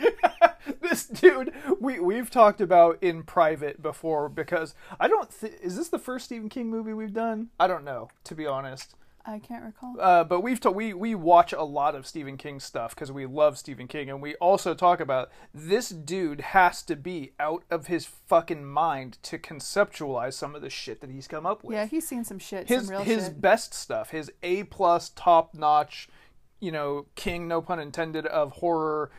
Speaker 1: this dude we we've talked about in private before because I don't th- is this the first Stephen King movie we've done? I don't know to be honest.
Speaker 2: I can't recall.
Speaker 1: Uh, but we've ta- we we watch a lot of Stephen King stuff because we love Stephen King, and we also talk about this dude has to be out of his fucking mind to conceptualize some of the shit that he's come up with.
Speaker 2: Yeah, he's seen some shit,
Speaker 1: his
Speaker 2: some real
Speaker 1: his
Speaker 2: shit.
Speaker 1: best stuff, his A plus top notch, you know, king no pun intended of horror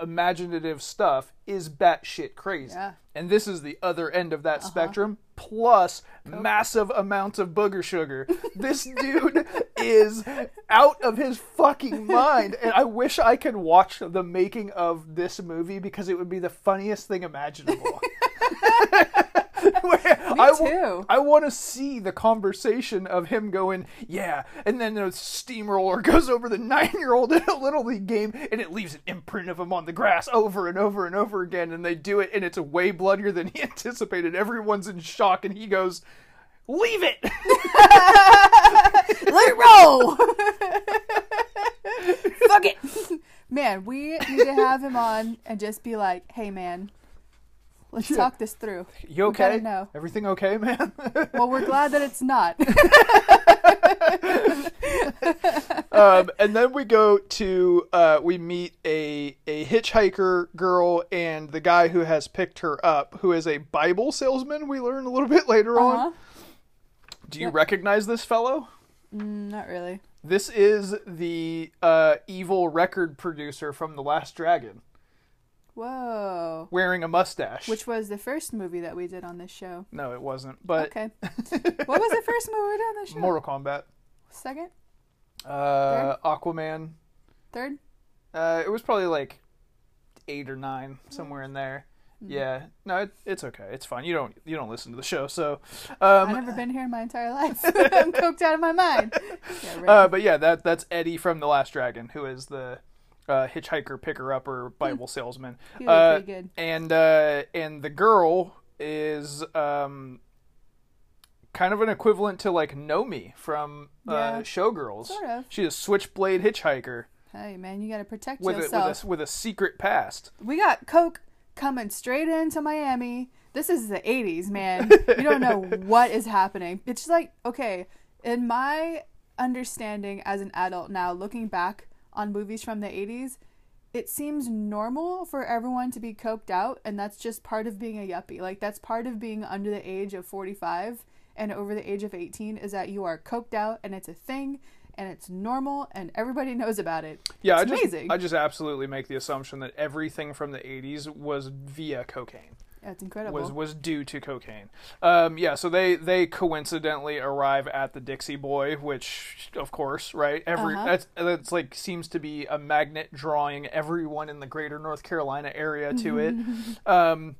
Speaker 1: imaginative stuff is batshit crazy.
Speaker 2: Yeah. Uh-huh.
Speaker 1: And this is the other end of that spectrum, plus massive amounts of booger sugar. this dude is out of his fucking mind. And I wish I could watch the making of this movie because it would be the funniest thing imaginable. I
Speaker 2: too.
Speaker 1: I want to see the conversation of him going, yeah, and then the steamroller goes over the nine-year-old in a little league game, and it leaves an imprint of him on the grass over and over and over again, and they do it, and it's way bloodier than he anticipated. Everyone's in shock, and he goes, "Leave it."
Speaker 2: Let it roll. Fuck it. Man, we need to have him on and just be like, "Hey, man, let's talk this through."
Speaker 1: you okay?
Speaker 2: know.
Speaker 1: Everything okay, man?
Speaker 2: Well, we're glad that it's not.
Speaker 1: um, and then we go to uh, we meet a a hitchhiker girl and the guy who has picked her up, who is a Bible salesman. We learn a little bit later
Speaker 2: Uh-huh.
Speaker 1: on. Do you recognize this fellow?
Speaker 2: Mm, not really.
Speaker 1: This is the uh, evil record producer from The Last Dragon,
Speaker 2: Whoa.
Speaker 1: wearing a mustache.
Speaker 2: Which was the first movie that we did on this show.
Speaker 1: no, it wasn't. But
Speaker 2: Okay. what was the first movie we did on this show?
Speaker 1: Mortal Kombat,
Speaker 2: Second?
Speaker 1: uh, Aquaman.
Speaker 2: Third?
Speaker 1: Uh, it was probably like eight or nine, somewhere in there.
Speaker 2: Mm-hmm.
Speaker 1: Yeah, no, it, it's okay. It's fine. You don't you don't listen to the show, so.
Speaker 2: I've
Speaker 1: Um,
Speaker 2: never been here in my entire life. I'm coked out of my mind. Yeah, right.
Speaker 1: uh, but yeah, that that's Eddie from The Last Dragon, who is the uh, hitchhiker, picker upper, Bible salesman. Uh,
Speaker 2: good.
Speaker 1: and uh, and the girl is um, kind of an equivalent to like Nomi from uh,
Speaker 2: Yeah.
Speaker 1: Showgirls.
Speaker 2: Sort of.
Speaker 1: She's a switchblade hitchhiker
Speaker 2: Hey, man, you gotta protect
Speaker 1: with a, with
Speaker 2: yourself.
Speaker 1: a with a secret past.
Speaker 2: We got Coke coming straight into Miami. This is the 80s, man. you don't know what is happening. It's like, okay, in my understanding as an adult now, looking back on movies from the 80s, it seems normal for everyone to be coked out, and that's just part of being a yuppie. Like, that's part of being under the age of 45 and over the age of 18 is that you are coked out and it's a thing and it's normal and everybody knows about it.
Speaker 1: Yeah,
Speaker 2: it's
Speaker 1: I just
Speaker 2: amazing.
Speaker 1: I just absolutely make the assumption that everything from the 80s was via cocaine.
Speaker 2: That's incredible.
Speaker 1: was was due to cocaine. Um, yeah, so they they coincidentally arrive at the Dixie Boy, which of course, right? Every
Speaker 2: Uh-huh.
Speaker 1: that's that's like seems to be a magnet drawing everyone in the greater North Carolina area to it. um,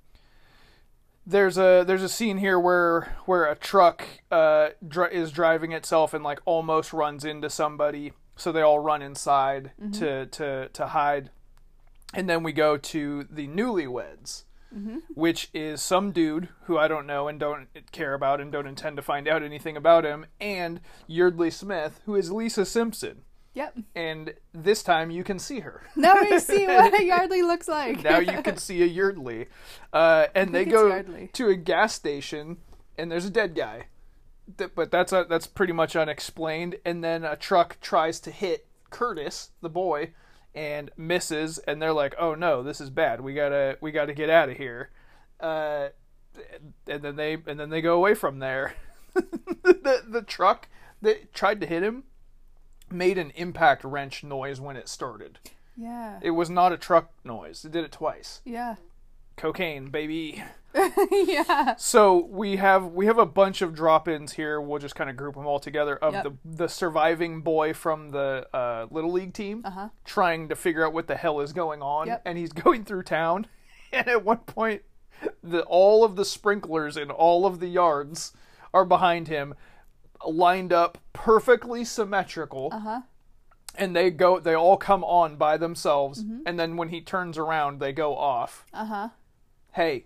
Speaker 1: there's a there's a scene here where where a truck uh dri- is driving itself and like almost runs into somebody, so they all run inside to to to hide, and then we go to the newlyweds which is some dude who I don't know and don't care about and don't intend to find out anything about him, and Yeardley Smith, who is Lisa Simpson.
Speaker 2: Yep.
Speaker 1: And this time you can see her.
Speaker 2: Now we see what a Yardley looks like.
Speaker 1: now you can see a Yardley. Uh, and they go
Speaker 2: Yardley.
Speaker 1: to a gas station, and there's a dead guy. But that's a, that's pretty much unexplained. And then a truck tries to hit Curtis, the boy, and misses. And they're like, "Oh no, this is bad. We gotta we gotta get out of here." Uh, and then they and then they go away from there. the the truck that tried to hit him made an impact wrench noise when it started.
Speaker 2: Yeah.
Speaker 1: It was not a truck noise. It did it twice.
Speaker 2: Yeah.
Speaker 1: Cocaine, baby.
Speaker 2: yeah.
Speaker 1: So we have we have a bunch of drop-ins here. We'll just kind of group them all together of
Speaker 2: Yep.
Speaker 1: the the surviving boy from the uh, little league team
Speaker 2: Uh-huh.
Speaker 1: trying to figure out what the hell is going on,
Speaker 2: Yep.
Speaker 1: and he's going through town. And at one point, the all of the sprinklers in all of the yards are behind him, lined up perfectly symmetrical.
Speaker 2: Uh-huh.
Speaker 1: and they go they all come on by themselves
Speaker 2: Mm-hmm.
Speaker 1: and then when he turns around they go off
Speaker 2: Uh-huh.
Speaker 1: Hey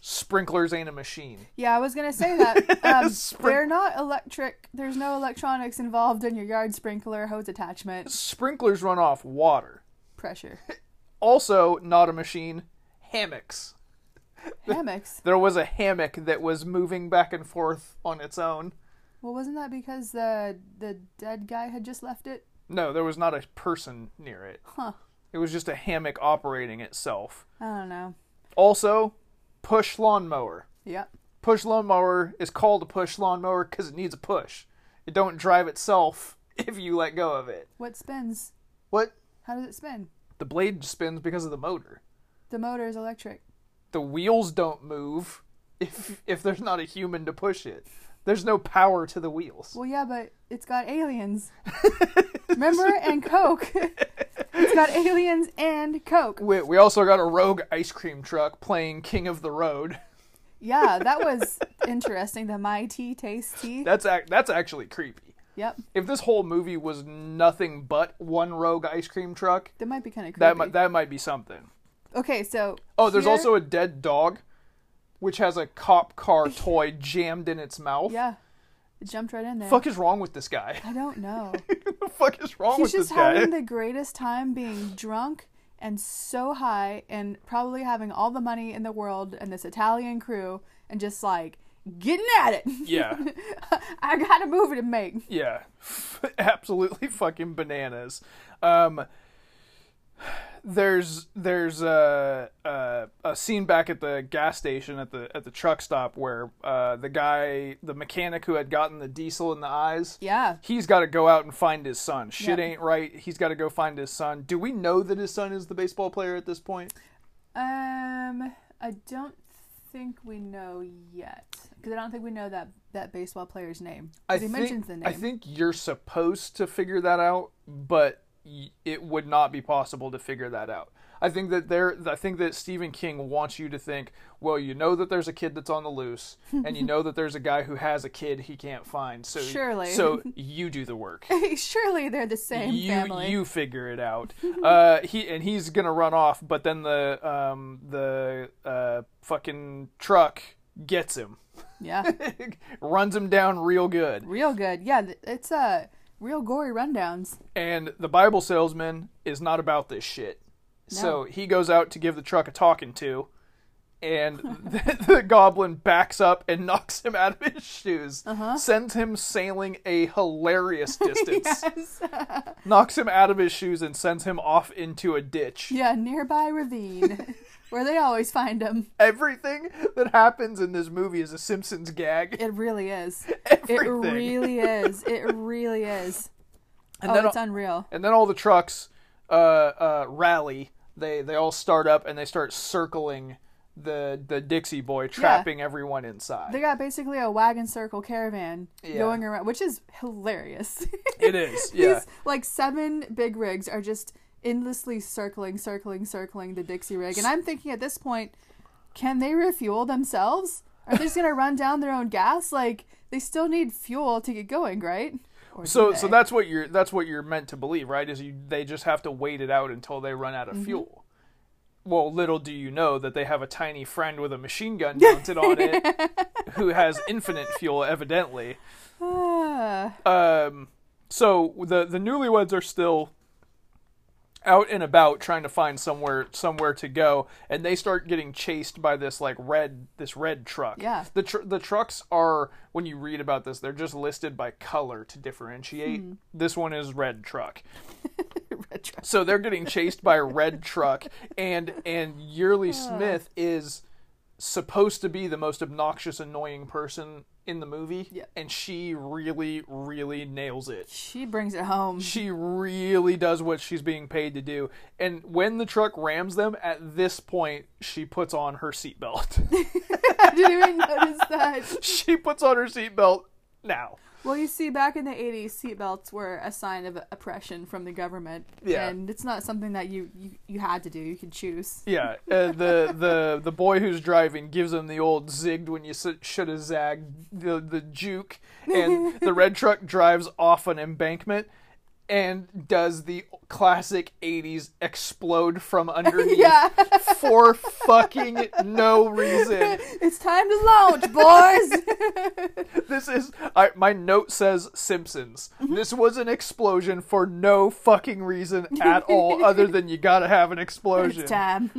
Speaker 1: sprinklers ain't a machine
Speaker 2: Yeah, I was gonna say that. Um, they're not electric. There's no electronics involved in your yard sprinkler hose attachment.
Speaker 1: sprinklers run off water
Speaker 2: Pressure.
Speaker 1: also not a machine hammocks
Speaker 2: Hammocks.
Speaker 1: there was a hammock that was moving back and forth on its own
Speaker 2: Well, wasn't that because the the dead guy had just left it?
Speaker 1: no there was not a person near it
Speaker 2: Huh.
Speaker 1: it was just a hammock operating itself
Speaker 2: I don't know.
Speaker 1: Also push lawnmower
Speaker 2: Yeah.
Speaker 1: push lawnmower is called a push lawnmower because it needs a push it don't drive itself if you let go of it
Speaker 2: What spins?
Speaker 1: what
Speaker 2: How does it spin?
Speaker 1: the blade spins because of the motor
Speaker 2: The motor is electric.
Speaker 1: the wheels don't move if if there's not a human to push it there's no power to the wheels
Speaker 2: Well, yeah, but it's got aliens. Remember? And Coke. it's got aliens and Coke.
Speaker 1: we, we also got a rogue ice cream truck playing king of the road
Speaker 2: Yeah, that was interesting. The My Tea Taste Tea.
Speaker 1: that's ac- that's actually creepy
Speaker 2: Yep.
Speaker 1: if this whole movie was nothing but one rogue ice cream truck
Speaker 2: That might be kind of creepy.
Speaker 1: that might that might be something
Speaker 2: okay, so.
Speaker 1: Oh, there's
Speaker 2: here-
Speaker 1: also a dead dog, which has a cop car toy jammed in its mouth.
Speaker 2: Yeah. It jumped right in there.
Speaker 1: Fuck is wrong with this guy?
Speaker 2: I don't know.
Speaker 1: the fuck is wrong
Speaker 2: He's
Speaker 1: with this guy?
Speaker 2: He's just having the greatest time being drunk and so high and probably having all the money in the world and this Italian crew and just like getting at it.
Speaker 1: Yeah,
Speaker 2: I got a movie to make.
Speaker 1: yeah, absolutely fucking bananas. Um, there's there's a, a a scene back at the gas station at the at the truck stop where uh, the guy, the mechanic who had gotten the diesel in the eyes,
Speaker 2: Yeah.
Speaker 1: he's got to go out and find his son. Shit
Speaker 2: Yeah.
Speaker 1: ain't right. He's got to go find his son. Do we know that his son is the baseball player at this point?
Speaker 2: Um, I don't think we know yet because I don't think we know that that baseball player's name.
Speaker 1: I
Speaker 2: he
Speaker 1: think,
Speaker 2: mentions the name.
Speaker 1: I think you're supposed to figure that out, but it would not be possible to figure that out. I think that there. I think that Stephen King wants you to think. Well, you know that there's a kid that's on the loose, and you know that there's a guy who has a kid he can't find. So
Speaker 2: Surely.
Speaker 1: so you do the work.
Speaker 2: Surely they're the same
Speaker 1: you
Speaker 2: family.
Speaker 1: you figure it out. uh, he and he's gonna run off, but then the um the uh fucking truck gets him,
Speaker 2: Yeah.
Speaker 1: runs him down real good.
Speaker 2: real good. Yeah, it's uh, real gory rundowns.
Speaker 1: And the Bible salesman is not about this shit. So he goes out to give the truck a talking to, and the, the goblin backs up and knocks him out of his shoes,
Speaker 2: Uh-huh.
Speaker 1: sends him sailing a hilarious distance, knocks him out of his shoes, and sends him off into a ditch.
Speaker 2: yeah, nearby ravine, where they always find him.
Speaker 1: Everything that happens in this movie is a Simpsons gag.
Speaker 2: It really is.
Speaker 1: Everything.
Speaker 2: It really is. It really is.
Speaker 1: And
Speaker 2: oh,
Speaker 1: then
Speaker 2: it's
Speaker 1: all-
Speaker 2: unreal.
Speaker 1: And then all the trucks uh, uh, rally. They they all start up and they start circling the the Dixie boy, trapping everyone inside.
Speaker 2: They got basically a wagon circle caravan
Speaker 1: Yeah.
Speaker 2: going around, which is hilarious.
Speaker 1: it is, yeah.
Speaker 2: These like seven big rigs are just endlessly circling, circling, circling the Dixie rig, and I'm thinking at this point, can they refuel themselves? Are they just gonna run down their own gas? Like they still need fuel to get going, right? Or
Speaker 1: So so that's what you're that's what you're meant to believe, right? Is you they just have to wait it out until they run out of
Speaker 2: Mm-hmm.
Speaker 1: fuel. Well, little do you know that they have a tiny friend with a machine gun mounted on it who has infinite fuel evidently. Um so the the newlyweds are still out and about trying to find somewhere somewhere to go and they start getting chased by this like red this red truck
Speaker 2: Yeah.
Speaker 1: the tr- the trucks are when you read about this they're just listed by color to differentiate
Speaker 2: Hmm.
Speaker 1: this one is red truck
Speaker 2: red truck.
Speaker 1: so they're getting chased by a red truck and and Yeardley smith is supposed to be the most obnoxious annoying person in the movie
Speaker 2: Yeah.
Speaker 1: and she really really nails it
Speaker 2: She brings it home.
Speaker 1: she really does what she's being paid to do. And when the truck rams them, at this point, she puts on her seatbelt.
Speaker 2: I didn't even notice that.
Speaker 1: she puts on her seatbelt now.
Speaker 2: Well, you see, back in the 80s, seatbelts were a sign of oppression from the government.
Speaker 1: Yeah.
Speaker 2: And it's not something that you, you, you had to do. You could choose.
Speaker 1: Yeah, uh, the the the boy who's driving gives him the old zigged when you should have zagged the the juke, and the red truck drives off an embankment and does the classic '80s explode from underneath
Speaker 2: Yeah.
Speaker 1: for fucking no reason.
Speaker 2: it's time to launch, boys!
Speaker 1: This is I, my note says Simpsons.
Speaker 2: Mm-hmm.
Speaker 1: This was an explosion for no fucking reason at all, other than you gotta have an explosion.
Speaker 2: it's time.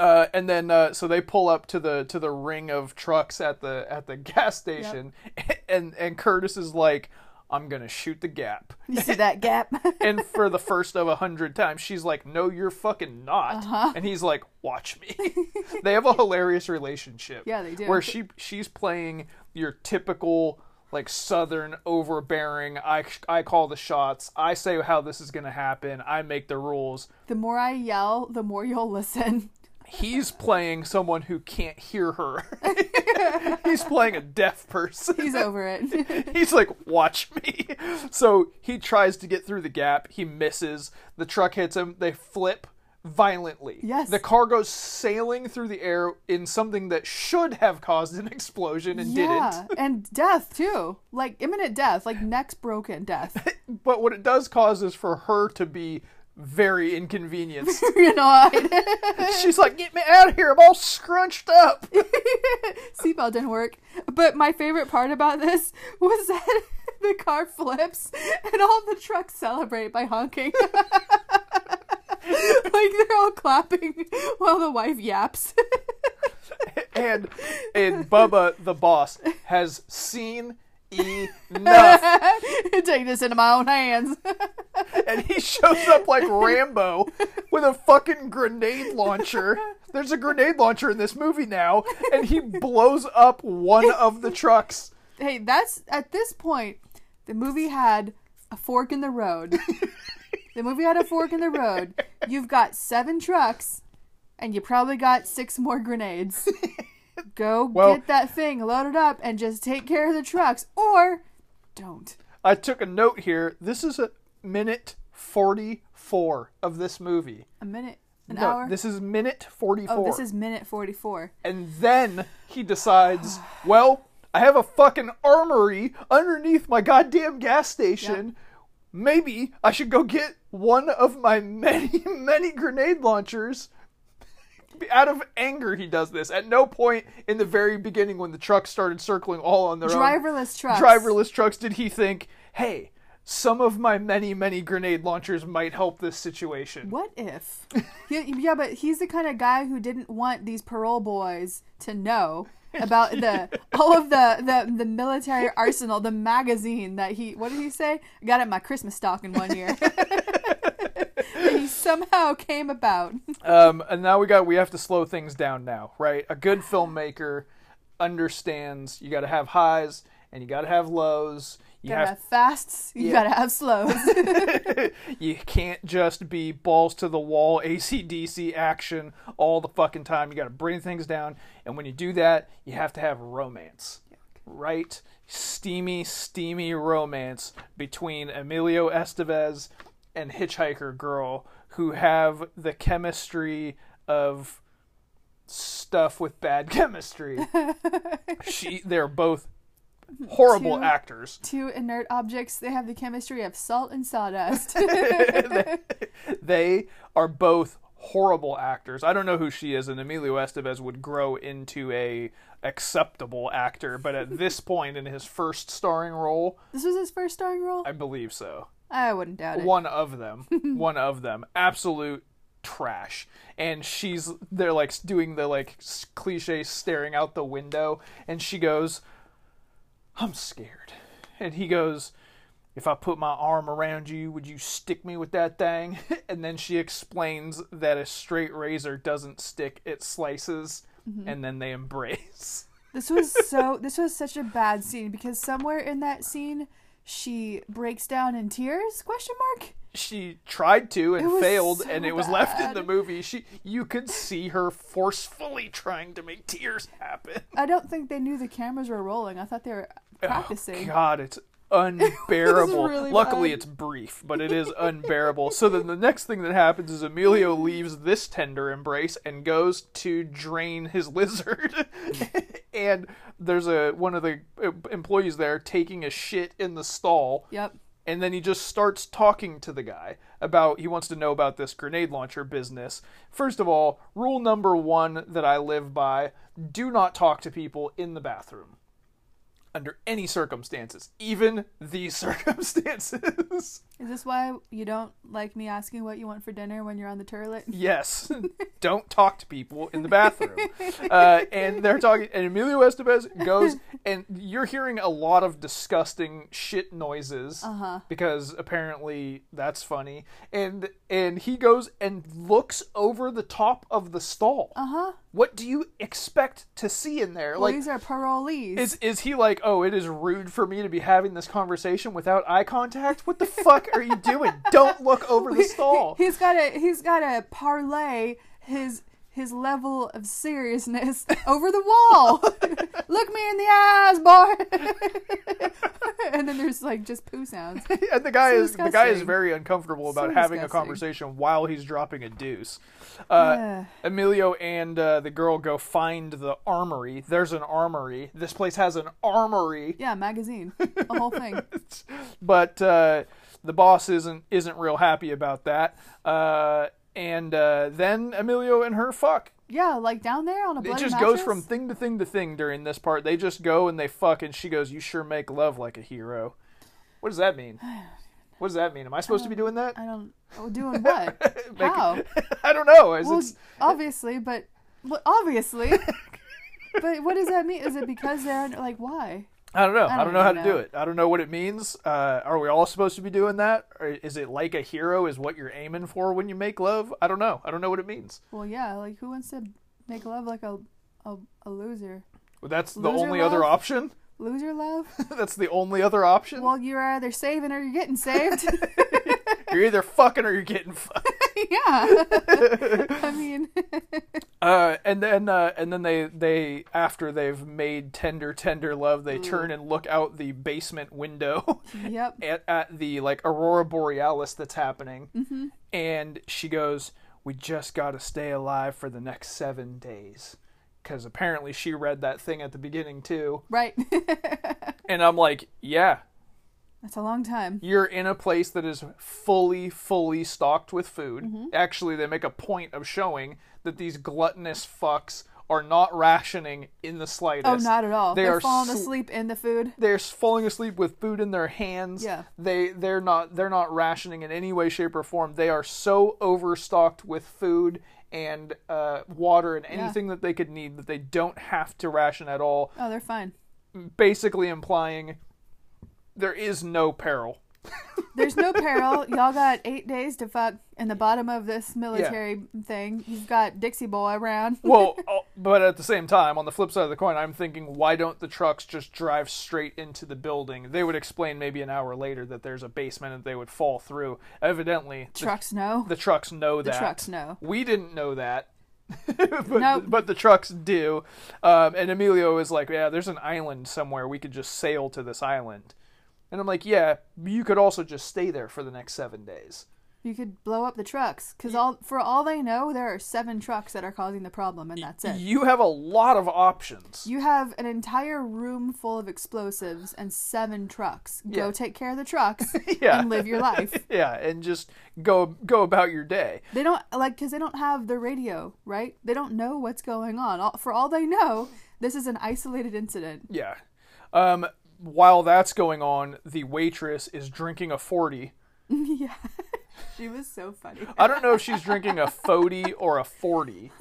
Speaker 1: Uh, and then uh, so they pull up to the to the ring of trucks at the at the gas station, and and Curtis is like, "I'm gonna shoot the gap."
Speaker 2: You see that gap?
Speaker 1: And for the first of a hundred times, she's like, "No, you're fucking not,"
Speaker 2: Uh-huh.
Speaker 1: and he's like, "Watch me." they have a hilarious relationship.
Speaker 2: Yeah, they do.
Speaker 1: Where she she's playing your typical like southern overbearing. I I call the shots. I say how this is gonna happen. I make the rules.
Speaker 2: the more I yell, the more you'll listen.
Speaker 1: He's playing someone who can't hear her. He's playing a deaf person.
Speaker 2: He's over it.
Speaker 1: He's like, watch me. So he tries to get through the gap. He misses. The truck hits him. They flip violently.
Speaker 2: Yes.
Speaker 1: The car goes sailing through the air in something that should have caused an explosion and
Speaker 2: yeah, didn't. and death too. Like imminent death, like necks broken death.
Speaker 1: But what it does cause is for her to be very inconvenienced.
Speaker 2: you know, I,
Speaker 1: She's like, get me out of here. I'm all scrunched up.
Speaker 2: seatbelt didn't work. But my favorite part about this was that the car flips and all the trucks celebrate by honking. like they're all clapping while the wife yaps.
Speaker 1: and and Bubba the boss has seen enough
Speaker 2: Take this into my own hands.
Speaker 1: and he shows up like Rambo with a fucking grenade launcher. There's a grenade launcher in this movie now and he blows up one of the trucks.
Speaker 2: hey, that's at this point, the movie had a fork in the road. the movie had a fork in the road. You've got seven trucks, and you probably got six more grenades. Go
Speaker 1: Well-
Speaker 2: get that thing loaded up and just take care of the trucks, or don't.
Speaker 1: I took a note here. This is a minute 44 of this movie.
Speaker 2: A minute, an
Speaker 1: no,
Speaker 2: hour.
Speaker 1: this is minute 44.
Speaker 2: oh, this is minute forty-four.
Speaker 1: and then he decides, well, I have a fucking armory underneath my goddamn gas station. Maybe I should go get one of my many, many grenade launchers. Out of anger, he does this. At no point in the very beginning, when the trucks started circling all on their own
Speaker 2: Driverless trucks.
Speaker 1: driverless trucks, did he think, hey, some of my many, many grenade launchers might help this situation.
Speaker 2: What if? yeah, yeah, but he's the kind of guy who didn't want these parole boys to know about the all of the, the the military arsenal, the magazine that he what did he say? I got it my Christmas stocking one year. he somehow came about.
Speaker 1: Um, and now we got we have to slow things down now, right? A good filmmaker understands you got to have highs and you got to have lows. You
Speaker 2: gotta have fasts, you
Speaker 1: Yeah.
Speaker 2: gotta have slows.
Speaker 1: you can't just be balls to the wall ACDC action all the fucking time. You got to bring things down, and when you do that, you have to have romance, right? Steamy, steamy romance between Emilio Estevez and Hitchhiker Girl, who have the chemistry of stuff with bad chemistry. she, they're both horrible
Speaker 2: Two-
Speaker 1: actors.
Speaker 2: Two inert objects, they have the chemistry of salt and sawdust.
Speaker 1: they are both horrible actors. I don't know who she is, and Emilio Estevez would grow into a acceptable actor, but at this point in his first starring role,
Speaker 2: this was his first starring role?
Speaker 1: I believe so.
Speaker 2: I wouldn't doubt it.
Speaker 1: One of them, one of them, absolute trash. And she's they're like doing the like cliche staring out the window, and she goes, "I'm scared," and he goes. If I put my arm around you, would you stick me with that thing? And then she explains that a straight razor doesn't stick, it slices, mm-hmm. and then they embrace.
Speaker 2: This was so this was such a bad scene because somewhere in that scene she breaks down in tears? Question mark?
Speaker 1: she tried to and failed
Speaker 2: so
Speaker 1: and it was left in the movie she you could see her forcefully trying to make tears happen
Speaker 2: I don't think they knew the cameras were rolling. I thought they were oh, practicing.
Speaker 1: oh, god it's unbearable
Speaker 2: really
Speaker 1: luckily
Speaker 2: bad.
Speaker 1: it's brief but it is unbearable so then the next thing that happens is emilio leaves this tender embrace and goes to drain his lizard and there's a one of the uh, employees there taking a shit in the stall
Speaker 2: Yep.
Speaker 1: and then he just starts talking to the guy about he wants to know about this grenade launcher business. First of all, rule number 1 that I live by, do not talk to people in the bathroom under any circumstances, even these circumstances.
Speaker 2: Is this why you don't like me asking what you want for dinner when you're on the toilet?
Speaker 1: yes, don't talk to people in the bathroom. Uh, and they're talking, and Emilio Estevez goes, and you're hearing a lot of disgusting shit noises
Speaker 2: Uh-huh.
Speaker 1: because apparently that's funny. And and he goes and looks over the top of the stall.
Speaker 2: Uh-huh.
Speaker 1: What do you expect to see in there?
Speaker 2: Well,
Speaker 1: like
Speaker 2: these are parolees.
Speaker 1: is is he like, "Oh, it is rude for me to be having this conversation without eye contact"? What the fuck are you doing? Don't look over the stall.
Speaker 2: He's got to he's got to parlay his his level of seriousness over the wall. Look me in the eyes, boy. and then there's like just poo sounds.
Speaker 1: and the guy
Speaker 2: So
Speaker 1: is the guy is very uncomfortable about
Speaker 2: So
Speaker 1: having a conversation while he's dropping a deuce. Uh,
Speaker 2: Ugh.
Speaker 1: Emilio and uh, the girl go find the armory. There's an armory. This place has an armory,
Speaker 2: yeah, magazine, the whole thing.
Speaker 1: but uh, the boss isn't isn't real happy about that. Uh, and uh, then Emilio and her fuck.
Speaker 2: Yeah, like down there on a
Speaker 1: It just
Speaker 2: mattress?
Speaker 1: goes from thing to thing to thing during this part. They just go and they fuck, and she goes, "You sure make love like a hero." What does that mean? What does that mean? Am I supposed to be doing that?
Speaker 2: I don't. Oh, doing what?
Speaker 1: Make-
Speaker 2: How?
Speaker 1: I don't know. Is
Speaker 2: Well,
Speaker 1: it-
Speaker 2: obviously, but well, obviously. but what does that mean? Is it because they're like why?
Speaker 1: I don't know.
Speaker 2: I
Speaker 1: I don't,
Speaker 2: don't
Speaker 1: know how to do it. I don't know what it means. Uh, are we all supposed to be doing that? Or is it like a hero is what you're aiming for when you make love? I don't know. I don't know what it means.
Speaker 2: Well, yeah, like who wants to make love like a a, a loser?
Speaker 1: Well, that's the
Speaker 2: Loser
Speaker 1: only other option.
Speaker 2: Loser love?
Speaker 1: that's the only other option.
Speaker 2: well, you're either saving or you're getting saved.
Speaker 1: you're either fucking or you're getting fucked.
Speaker 2: yeah. I mean,
Speaker 1: Uh, and then uh, and then they they after they've made tender tender love, they turn and look out the basement window.
Speaker 2: yep.
Speaker 1: at, at the like aurora borealis that's happening
Speaker 2: Mm-hmm.
Speaker 1: and she goes we just got to stay alive for the next seven days because apparently she read that thing at the beginning too
Speaker 2: Right.
Speaker 1: and i'm like yeah
Speaker 2: That's a long time.
Speaker 1: you're in a place that is fully fully stocked with food
Speaker 2: Mm-hmm.
Speaker 1: actually they make a point of showing that these gluttonous fucks are not rationing in the slightest.
Speaker 2: Oh, not at all.
Speaker 1: They
Speaker 2: They're
Speaker 1: are
Speaker 2: falling
Speaker 1: sw-
Speaker 2: asleep in the food.
Speaker 1: they're falling asleep with food in their hands.
Speaker 2: Yeah.
Speaker 1: They they're not they're not rationing in any way, shape, or form. They are so overstocked with food and uh, water and anything that they could need that they don't have to ration at all.
Speaker 2: Oh, they're fine.
Speaker 1: Basically implying there is no peril.
Speaker 2: There's no peril. Y'all got eight days to fuck in the bottom of this military thing. You've got Dixie Boy around.
Speaker 1: Well, oh, but at the same time, on the flip side of the coin, I'm thinking, why don't the trucks just drive straight into the building? They would explain maybe an hour later that there's a basement and they would fall through. Evidently, the-
Speaker 2: Trucks know.
Speaker 1: the trucks know that.
Speaker 2: The trucks know.
Speaker 1: We didn't know that. but,
Speaker 2: Nope.
Speaker 1: but the trucks do. Um, and Emilio is like, yeah, there's an island somewhere. We could just sail to this island. And I'm like, yeah, you could also just stay there for the next seven days.
Speaker 2: You could blow up the trucks because all for all they know, there are seven trucks that are causing the problem, and that's it.
Speaker 1: You have a lot of options.
Speaker 2: You have an entire room full of explosives and seven trucks. Go
Speaker 1: Yeah.
Speaker 2: take care of the trucks
Speaker 1: Yeah.
Speaker 2: and live your life.
Speaker 1: yeah, and just go go about your day.
Speaker 2: They don't like because they don't have the radio, right? They don't know what's going on. All, for all they know, this is an isolated incident.
Speaker 1: Yeah. Um, while that's going on, the waitress is drinking a 40.
Speaker 2: yeah, she was so funny.
Speaker 1: I don't know if she's drinking a 40 or a 40.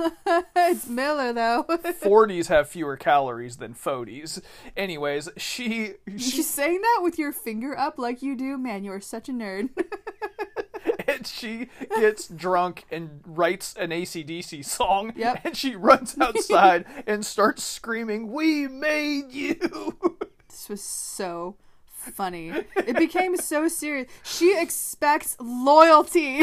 Speaker 2: it's Miller though.
Speaker 1: 40s have fewer calories than 40s. Anyways, she, she
Speaker 2: She's saying that with your finger up like you do. Man, you are such a nerd.
Speaker 1: and she gets drunk and writes an ACDC song.
Speaker 2: Yep.
Speaker 1: And she runs outside and starts screaming, "We made you!"
Speaker 2: This was so funny. It became so serious. She expects loyalty.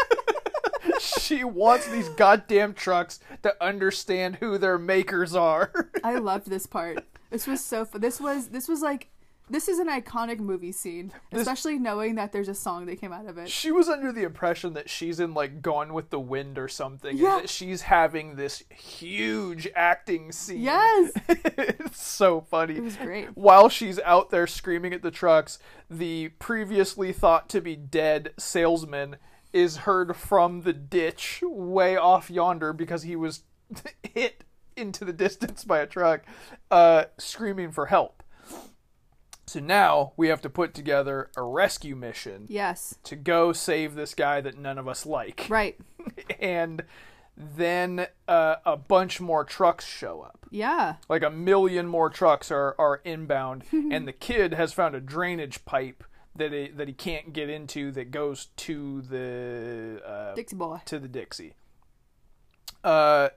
Speaker 1: she wants these goddamn trucks to understand who their makers are.
Speaker 2: I loved this part. This was so fun. This was this was like this is an iconic movie scene, especially knowing that there's a song that came out of it.
Speaker 1: She was under the impression that she's in like Gone with the Wind or something,
Speaker 2: Yeah.
Speaker 1: and that she's having this huge acting scene.
Speaker 2: Yes,
Speaker 1: it's so funny.
Speaker 2: it was great.
Speaker 1: While she's out there screaming at the trucks, the previously thought to be dead salesman is heard from the ditch way off yonder because he was hit into the distance by a truck, uh, screaming for help. So now we have to put together a rescue mission
Speaker 2: Yes,
Speaker 1: to go save this guy that none of us like.
Speaker 2: right.
Speaker 1: And then uh, a bunch more trucks show up.
Speaker 2: Yeah,
Speaker 1: Like a million more trucks are, are inbound, and the kid has found a drainage pipe that he, that he can't get into that goes to the uh,
Speaker 2: Dixie Boy.
Speaker 1: to the Dixie. Uh,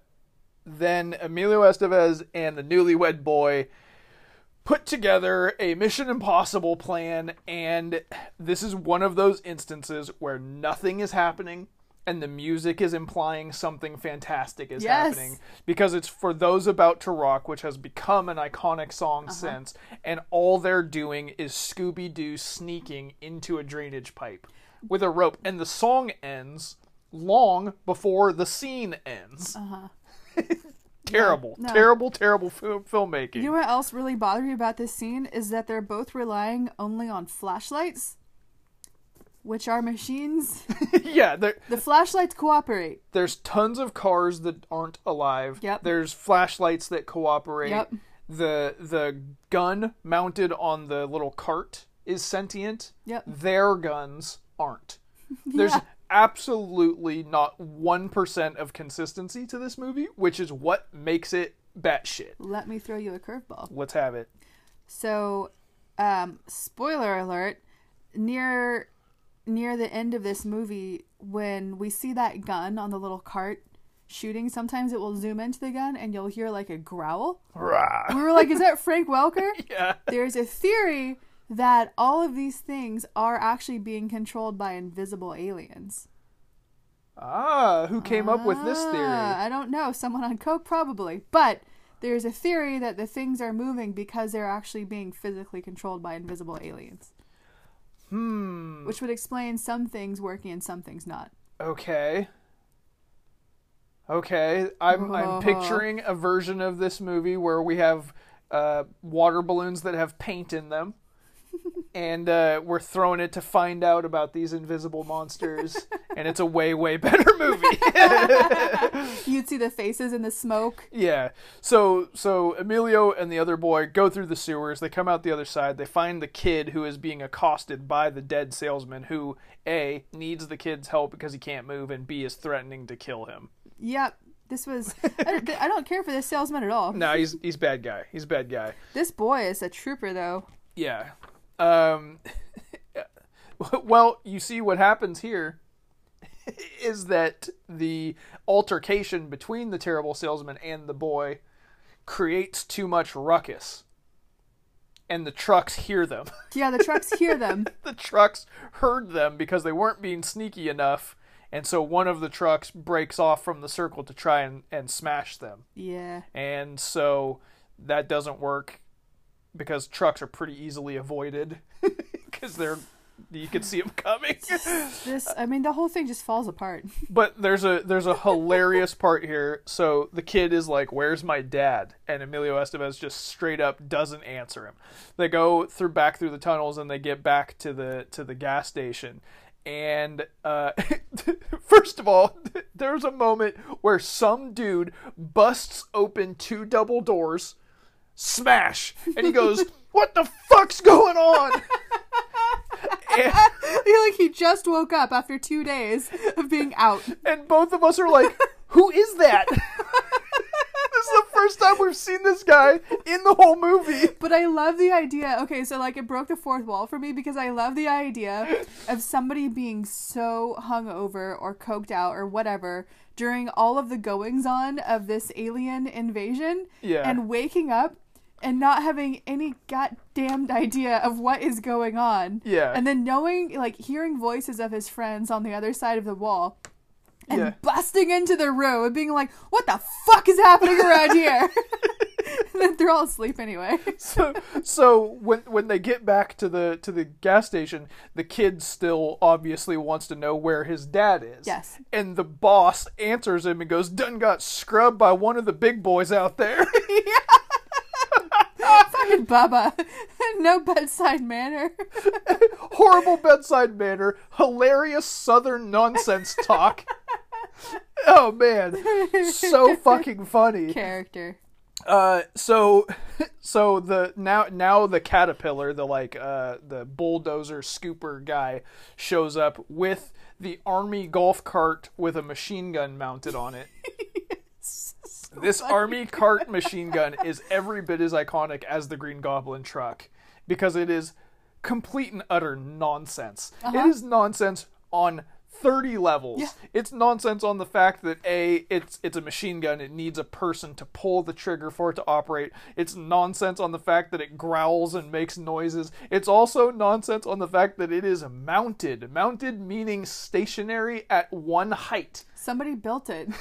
Speaker 1: then Emilio Estevez and the newlywed boy put together a Mission Impossible plan, and this is one of those instances where nothing is happening. And the music is implying something fantastic is
Speaker 2: Yes.
Speaker 1: happening because it's for those about to rock, which has become an iconic song uh-huh. since. And all they're doing is Scooby Doo sneaking into a drainage pipe with a rope, and the song ends long before the scene ends. Uh-huh. terrible,
Speaker 2: no.
Speaker 1: terrible, terrible fil- filmmaking.
Speaker 2: You know what else really bothered me about this scene is that they're both relying only on flashlights, which are machines.
Speaker 1: yeah,
Speaker 2: the flashlights cooperate.
Speaker 1: there's tons of cars that aren't alive.
Speaker 2: Yep.
Speaker 1: There's flashlights that cooperate.
Speaker 2: Yep.
Speaker 1: The the gun mounted on the little cart is sentient.
Speaker 2: Yep.
Speaker 1: Their guns aren't. There's
Speaker 2: Yeah.
Speaker 1: Absolutely not 1% of consistency to this movie, which is what makes it batshit.
Speaker 2: Let me throw you a curveball.
Speaker 1: Let's have it.
Speaker 2: So, um, spoiler alert: near near the end of this movie, when we see that gun on the little cart shooting, sometimes it will zoom into the gun and you'll hear like a growl.
Speaker 1: Rah.
Speaker 2: We were like, "Is that Frank Welker?"
Speaker 1: Yeah.
Speaker 2: There's a theory that all of these things are actually being controlled by invisible aliens.
Speaker 1: Ah, who came up with this
Speaker 2: Ah,
Speaker 1: theory?
Speaker 2: I don't know. Someone on coke, probably. But there's a theory that the things are moving because they're actually being physically controlled by invisible aliens.
Speaker 1: Hmm.
Speaker 2: Which would explain some things working and some things not.
Speaker 1: Okay. Okay, I'm I'm picturing a version of this movie where we have uh, water balloons that have paint in them, and uh, we're throwing it to find out about these invisible monsters, and it's a way way better movie.
Speaker 2: You'd see the faces in the smoke.
Speaker 1: Yeah. So so Emilio and the other boy go through the sewers. They come out the other side. They find the kid who is being accosted by the dead salesman who A needs the kid's help because he can't move and B is threatening to kill him.
Speaker 2: Yep. This was. I don't, I don't care for this salesman at all.
Speaker 1: No, he's he's bad guy. He's a bad guy.
Speaker 2: This boy is a trooper, though.
Speaker 1: Yeah. Um well, you see what happens here is that the altercation between the terrible salesman and the boy creates too much ruckus. And the trucks hear them.
Speaker 2: Yeah, the trucks hear them.
Speaker 1: the trucks heard them because they weren't being sneaky enough. And so one of the trucks breaks off from the circle to try and, and smash them.
Speaker 2: Yeah.
Speaker 1: And so that doesn't work because trucks are pretty easily avoided because they're you can see them coming.
Speaker 2: This, I mean, the whole thing just falls apart.
Speaker 1: but there's a there's a hilarious part here. So the kid is like, "Where's my dad?" And Emilio Estevez just straight up doesn't answer him. They go through back through the tunnels and they get back to the to the gas station. And uh, first of all, there's a moment where some dude busts open two double doors, smash, and he goes, "What the fuck's going on?" And-
Speaker 2: like he just woke up after two days of being out.
Speaker 1: and both of us are like, "Who is that?" this is the first time we've seen this guy in the whole movie.
Speaker 2: But I love the idea. Okay, so like it broke the fourth wall for me because I love the idea of somebody being so hungover or coked out or whatever during all of the goings on of this alien invasion
Speaker 1: Yeah.
Speaker 2: and waking up and not having any goddamned idea of what is going on.
Speaker 1: Yeah.
Speaker 2: And then knowing, like, hearing voices of his friends on the other side of the wall and
Speaker 1: Yeah.
Speaker 2: busting into the room and being like, what the fuck is happening around here? and then they're all asleep anyway.
Speaker 1: so so when when they get back to the to the gas station, the kid still obviously wants to know where his dad is.
Speaker 2: Yes.
Speaker 1: And the boss answers him and goes, "Done got scrubbed by one of the big boys out there."
Speaker 2: Fucking Bubba. no bedside manner.
Speaker 1: Horrible bedside manner, hilarious southern nonsense talk. oh man, so fucking funny.
Speaker 2: Character.
Speaker 1: Uh, so, so the now now the caterpillar, the like uh the bulldozer scooper guy, shows up with the army golf cart with a machine gun mounted on it. this army cart machine gun is every bit as iconic as the Green Goblin truck because it is complete and utter nonsense. It uh-huh. is nonsense on 30 levels. It's nonsense on the fact that a it's it's a machine gun. It needs a person to pull the trigger for it to operate. It's nonsense on the fact that it growls and makes noises. It's also nonsense on the fact that it is mounted. Mounted meaning stationary at one height.
Speaker 2: Somebody built it.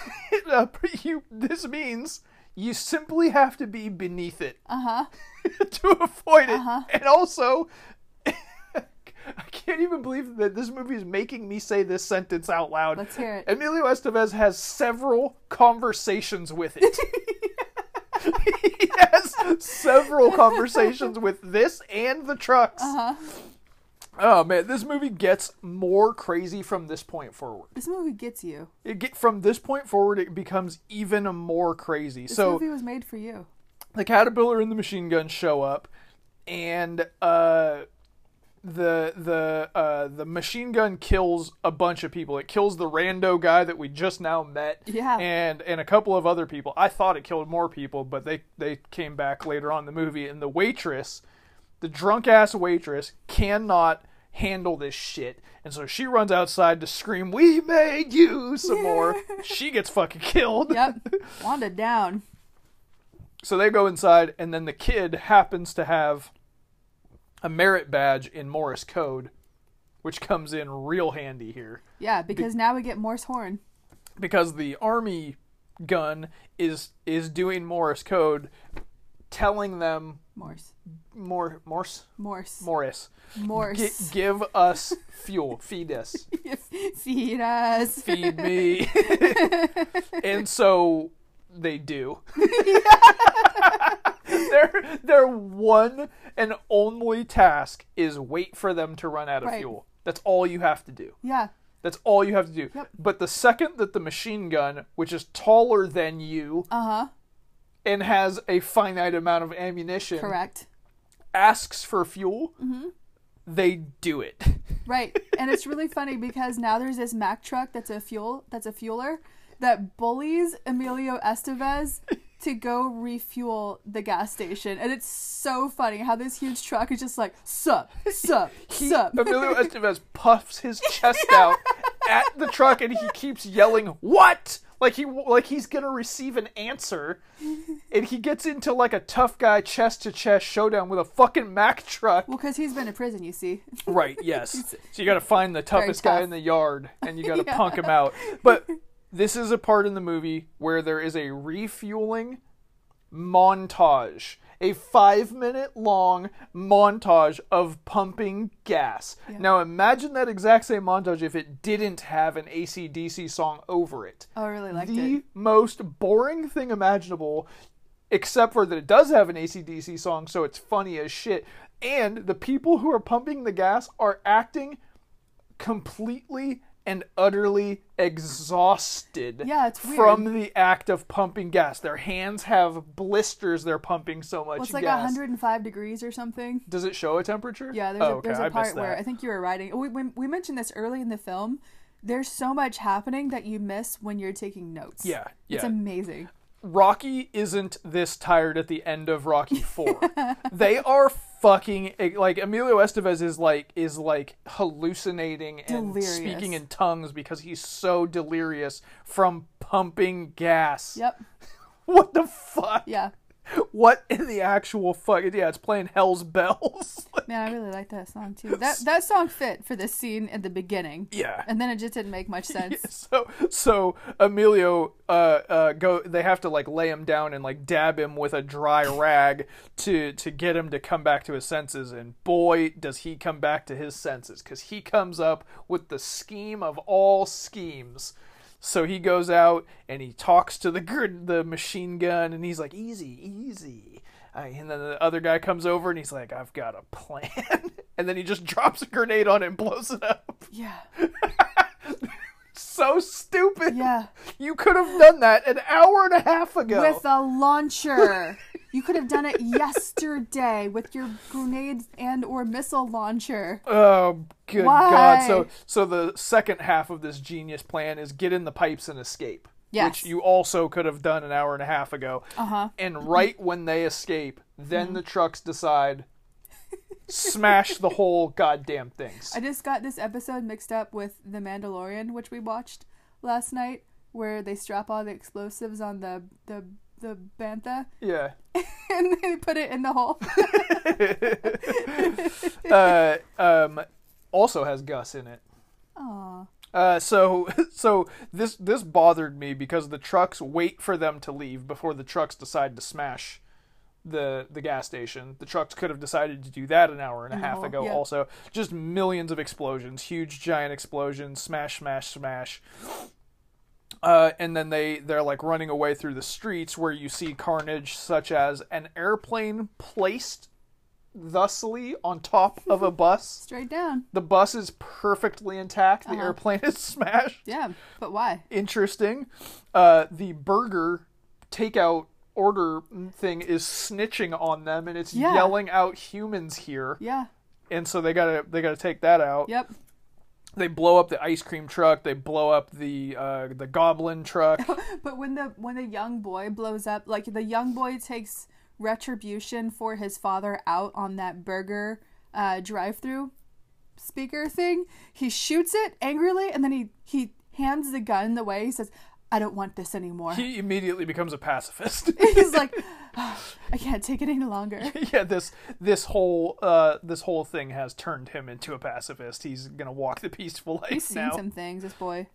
Speaker 1: Uh, you, this means you simply have to be beneath it
Speaker 2: Uh huh.
Speaker 1: to avoid it. And also, I can't even believe that this movie is making me say this sentence out loud.
Speaker 2: Let's hear it.
Speaker 1: Emilio Estevez has several conversations with it. he has several conversations with this and the trucks.
Speaker 2: Uh huh.
Speaker 1: Oh man, this movie gets more crazy from this point forward.
Speaker 2: This movie gets you.
Speaker 1: It get from this point forward, it becomes even more crazy.
Speaker 2: This
Speaker 1: so
Speaker 2: movie was made for you.
Speaker 1: the caterpillar and the machine gun show up, and uh, the the uh, the machine gun kills a bunch of people. It kills the rando guy that we just now met,
Speaker 2: Yeah.
Speaker 1: and and a couple of other people. I thought it killed more people, but they they came back later on in the movie. And the waitress, the drunk ass waitress, cannot handle this shit, and so she runs outside to scream, "We made you!" some more. She gets fucking killed.
Speaker 2: Yep. Wanda down.
Speaker 1: So they go inside, and then the kid happens to have a merit badge in Morse code, which comes in real handy here
Speaker 2: Yeah, because now we get Morse horn.
Speaker 1: because the army gun is is doing Morse code, telling them
Speaker 2: Morse.
Speaker 1: more Morse
Speaker 2: Morse.
Speaker 1: Morris,
Speaker 2: Morse.
Speaker 1: Gi- give us fuel, feed us,
Speaker 2: Feed us.
Speaker 1: feed me, and so they do. their their one and only task is wait for them to run out of
Speaker 2: Right.
Speaker 1: fuel. That's all you have to do.
Speaker 2: Yeah.
Speaker 1: That's all you have to do.
Speaker 2: Yep.
Speaker 1: But the second that the machine gun, which is taller than you
Speaker 2: Uh huh.
Speaker 1: and has a finite amount of ammunition,
Speaker 2: Correct.
Speaker 1: asks for fuel,
Speaker 2: Mm-hmm.
Speaker 1: they do it.
Speaker 2: Right. And it's really funny because now there's this Mack truck that's a fuel that's a fueler that bullies Emilio Estevez to go refuel the gas station. And it's so funny how this huge truck is just like, sup, sup,
Speaker 1: He,
Speaker 2: sup.
Speaker 1: Emilio Estevez puffs his chest out at the truck and he keeps yelling, "What?" Like he like he's gonna receive an answer, and he gets into like a tough guy chest to chest showdown with a fucking Mack truck.
Speaker 2: Well, because he's been in prison, you see.
Speaker 1: Right. Yes. So you got to find the toughest guy in the yard, and you got to
Speaker 2: Yeah.
Speaker 1: punk him out. But this is a part in the movie where there is a refueling montage, a five minute long montage of pumping gas. Now imagine that exact same montage if it didn't have an ACDC song over it.
Speaker 2: Oh, I really liked
Speaker 1: the
Speaker 2: it.
Speaker 1: most boring thing imaginable, except for that it does have an ACDC song, so it's funny as shit. And the people who are pumping the gas are acting completely and utterly exhausted
Speaker 2: Yeah, it's weird.
Speaker 1: from the act of pumping gas. Their hands have blisters, they're pumping so much
Speaker 2: Well, it's like
Speaker 1: gas.
Speaker 2: 105 degrees or something.
Speaker 1: Does it show a temperature?
Speaker 2: Yeah, there's
Speaker 1: oh,
Speaker 2: a,
Speaker 1: okay.
Speaker 2: there's a part where. I think you were writing. We, we, we mentioned this early in the film. There's so much happening that you miss when you're taking notes.
Speaker 1: Yeah,
Speaker 2: It's amazing.
Speaker 1: Rocky isn't this tired at the end of Rocky 4. they are fucking like Emilio Estevez is like is like hallucinating and
Speaker 2: Delirious.
Speaker 1: speaking in tongues because he's so delirious from pumping gas.
Speaker 2: Yep.
Speaker 1: What the fuck?
Speaker 2: Yeah.
Speaker 1: What in the actual fuck? Yeah, it's playing Hell's Bells.
Speaker 2: Man, I really like that song too. That that song fit for this scene at the beginning.
Speaker 1: yeah.
Speaker 2: And then it just didn't make much sense.
Speaker 1: So so Emilio uh uh go they have to like lay him down and like dab him with a dry rag to to get him to come back to his senses and boy does he come back to his senses cuz he comes up with the scheme of all schemes. So he goes out and he talks to the gr- the machine gun and he's like easy easy. And then the other guy comes over and he's like I've got a plan. and then he just drops a grenade on it and blows it up.
Speaker 2: Yeah.
Speaker 1: So stupid.
Speaker 2: Yeah.
Speaker 1: You could have done that an hour and a half ago.
Speaker 2: With a launcher. You could have done it yesterday with your grenade and or missile launcher.
Speaker 1: oh, good
Speaker 2: Why?
Speaker 1: God! So, so the second half of this genius plan is get in the pipes and escape,
Speaker 2: Yes.
Speaker 1: which you also could have done an hour and a half ago.
Speaker 2: Uh-huh.
Speaker 1: And right when they escape, then the trucks decide smash the whole goddamn things.
Speaker 2: I just got this episode mixed up with The Mandalorian, which we watched last night, where they strap all the explosives on the the the bantha
Speaker 1: yeah.
Speaker 2: and they put it in the hole.
Speaker 1: uh, um, also has Gus in it.
Speaker 2: Aw.
Speaker 1: Uh, so so this this bothered me because the trucks wait for them to leave before the trucks decide to smash the the gas station. The trucks could have decided to do that an hour and a
Speaker 2: the
Speaker 1: half ago.
Speaker 2: yeah.
Speaker 1: Also, just millions of explosions, huge giant explosions, smash, smash, smash. Uh, and then they they're like running away through the streets where you see carnage such as an airplane placed thusly on top of a bus.
Speaker 2: Straight down.
Speaker 1: The bus is perfectly intact. The
Speaker 2: Uh-huh.
Speaker 1: airplane is smashed.
Speaker 2: Yeah, but why?
Speaker 1: Interesting. Uh, the burger takeout order thing is snitching on them, and it's
Speaker 2: Yeah.
Speaker 1: yelling out humans here.
Speaker 2: Yeah.
Speaker 1: And so they gotta they gotta take that out.
Speaker 2: Yep.
Speaker 1: They blow up the ice cream truck. They blow up the uh, the goblin truck.
Speaker 2: But when the when the young boy blows up, like the young boy takes retribution for his father out on that burger uh, drive-through speaker thing, he shoots it angrily, and then he he hands the gun the way he says, "I don't want this anymore."
Speaker 1: he immediately becomes a pacifist.
Speaker 2: He's like, "Ah, "I can't take it any longer."
Speaker 1: yeah, this this whole uh, this whole thing has turned him into a pacifist. He's gonna walk the peaceful life
Speaker 2: He's seen
Speaker 1: now.
Speaker 2: some things, this boy.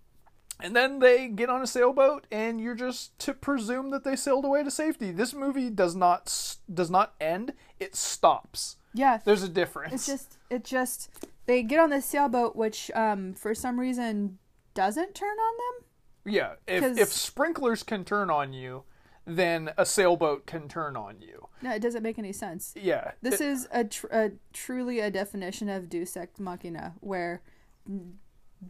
Speaker 1: And then they get on a sailboat, and you're just to presume that they sailed away to safety. This movie does not does not end; it stops.
Speaker 2: Yeah,
Speaker 1: There's a difference.
Speaker 2: it's just it just they get on this sailboat, which um for some reason doesn't turn on them.
Speaker 1: Yeah. If
Speaker 2: 'cause-
Speaker 1: if sprinklers can turn on you, then a sailboat can turn on you.
Speaker 2: No, it doesn't make any sense.
Speaker 1: Yeah.
Speaker 2: This is a, tr- a truly a definition of Deus Ex Machina, where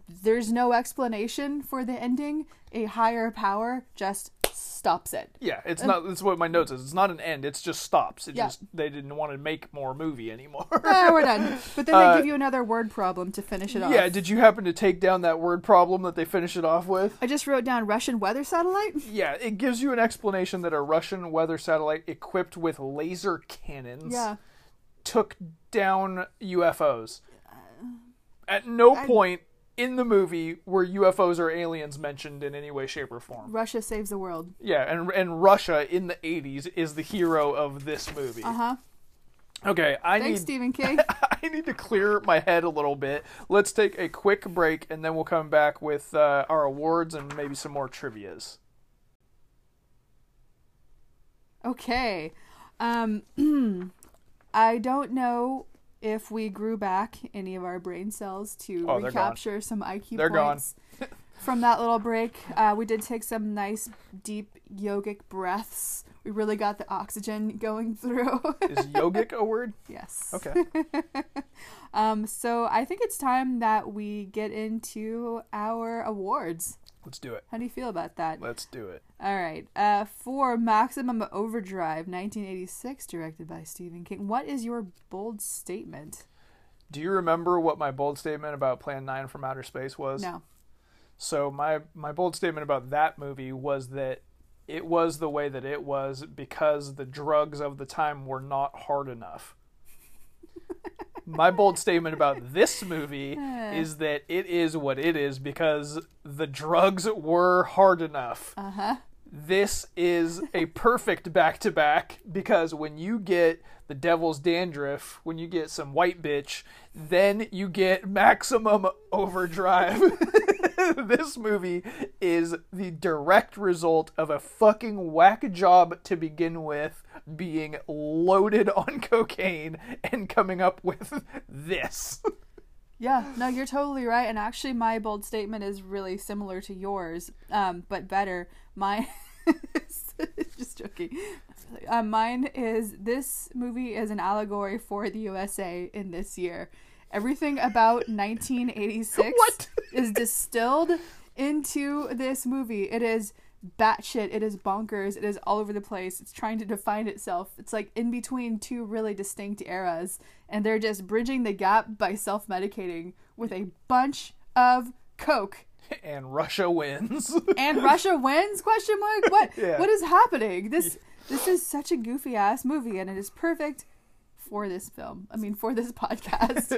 Speaker 2: there's no explanation for the ending. A higher power just stops it.
Speaker 1: yeah, it's not. That's what my notes is. It's not an end. It's just stops. It
Speaker 2: Yeah.
Speaker 1: just they didn't want to make more movie anymore.
Speaker 2: Ah, we're done. But then
Speaker 1: Uh,
Speaker 2: they give you another word problem to finish it off.
Speaker 1: yeah. Did you happen to take down that word problem that they finish it off with?
Speaker 2: I just wrote down Russian weather satellite.
Speaker 1: Yeah, it gives you an explanation that a Russian weather satellite equipped with laser cannons
Speaker 2: Yeah.
Speaker 1: took down UFOs. At no
Speaker 2: I-
Speaker 1: point in the movie were UFOs or aliens mentioned in any way, shape, or form.
Speaker 2: Russia saves the world.
Speaker 1: Yeah, and and Russia in the '80s is the hero of this movie.
Speaker 2: Uh huh.
Speaker 1: Okay, I
Speaker 2: Thanks,
Speaker 1: need
Speaker 2: Stephen King.
Speaker 1: I need to clear my head a little bit. Let's take a quick break, and then we'll come back with uh, our awards and maybe some more trivia's.
Speaker 2: Okay. Um, I don't know if we grew back any of our brain cells to
Speaker 1: Oh,
Speaker 2: recapture some IQ
Speaker 1: They're gone.
Speaker 2: points from that little break. Uh, we did take some nice, deep yogic breaths. We really got the oxygen going through.
Speaker 1: Is yogic a word?
Speaker 2: yes.
Speaker 1: Okay.
Speaker 2: Um, so I think it's time that we get into our awards.
Speaker 1: Let's do it.
Speaker 2: How do you feel about that?
Speaker 1: Let's do it.
Speaker 2: All right. Uh, for Maximum Overdrive, 1986, directed by Stephen King. What is your bold statement?
Speaker 1: Do you remember what my bold statement about Plan 9 from Outer Space was?
Speaker 2: No.
Speaker 1: So my my bold statement about that movie was that it was the way that it was because the drugs of the time were not hard enough. My bold statement about this movie is that it is what it is because the drugs were hard enough.
Speaker 2: Uh huh.
Speaker 1: This is a perfect back to back because when you get the devil's dandruff, when you get some white bitch, then you get maximum overdrive. this movie is the direct result of a fucking whack job to begin with being loaded on cocaine and coming up with this.
Speaker 2: Yeah, no, you're totally right. And actually, my bold statement is really similar to yours, um, but better. Mine, just joking. Uh, mine is this movie is an allegory for the USA in this year. Everything about 1986
Speaker 1: What?
Speaker 2: is distilled into this movie. It is batshit. It is bonkers. It is all over the place. It's trying to define itself. It's like in between two really distinct eras, and they're just bridging the gap by self medicating with a bunch of coke.
Speaker 1: And Russia wins.
Speaker 2: And Russia wins? Question mark. What?
Speaker 1: Yeah.
Speaker 2: What is happening? This this is such a goofy ass movie, and it is perfect for this film. I mean, for this podcast.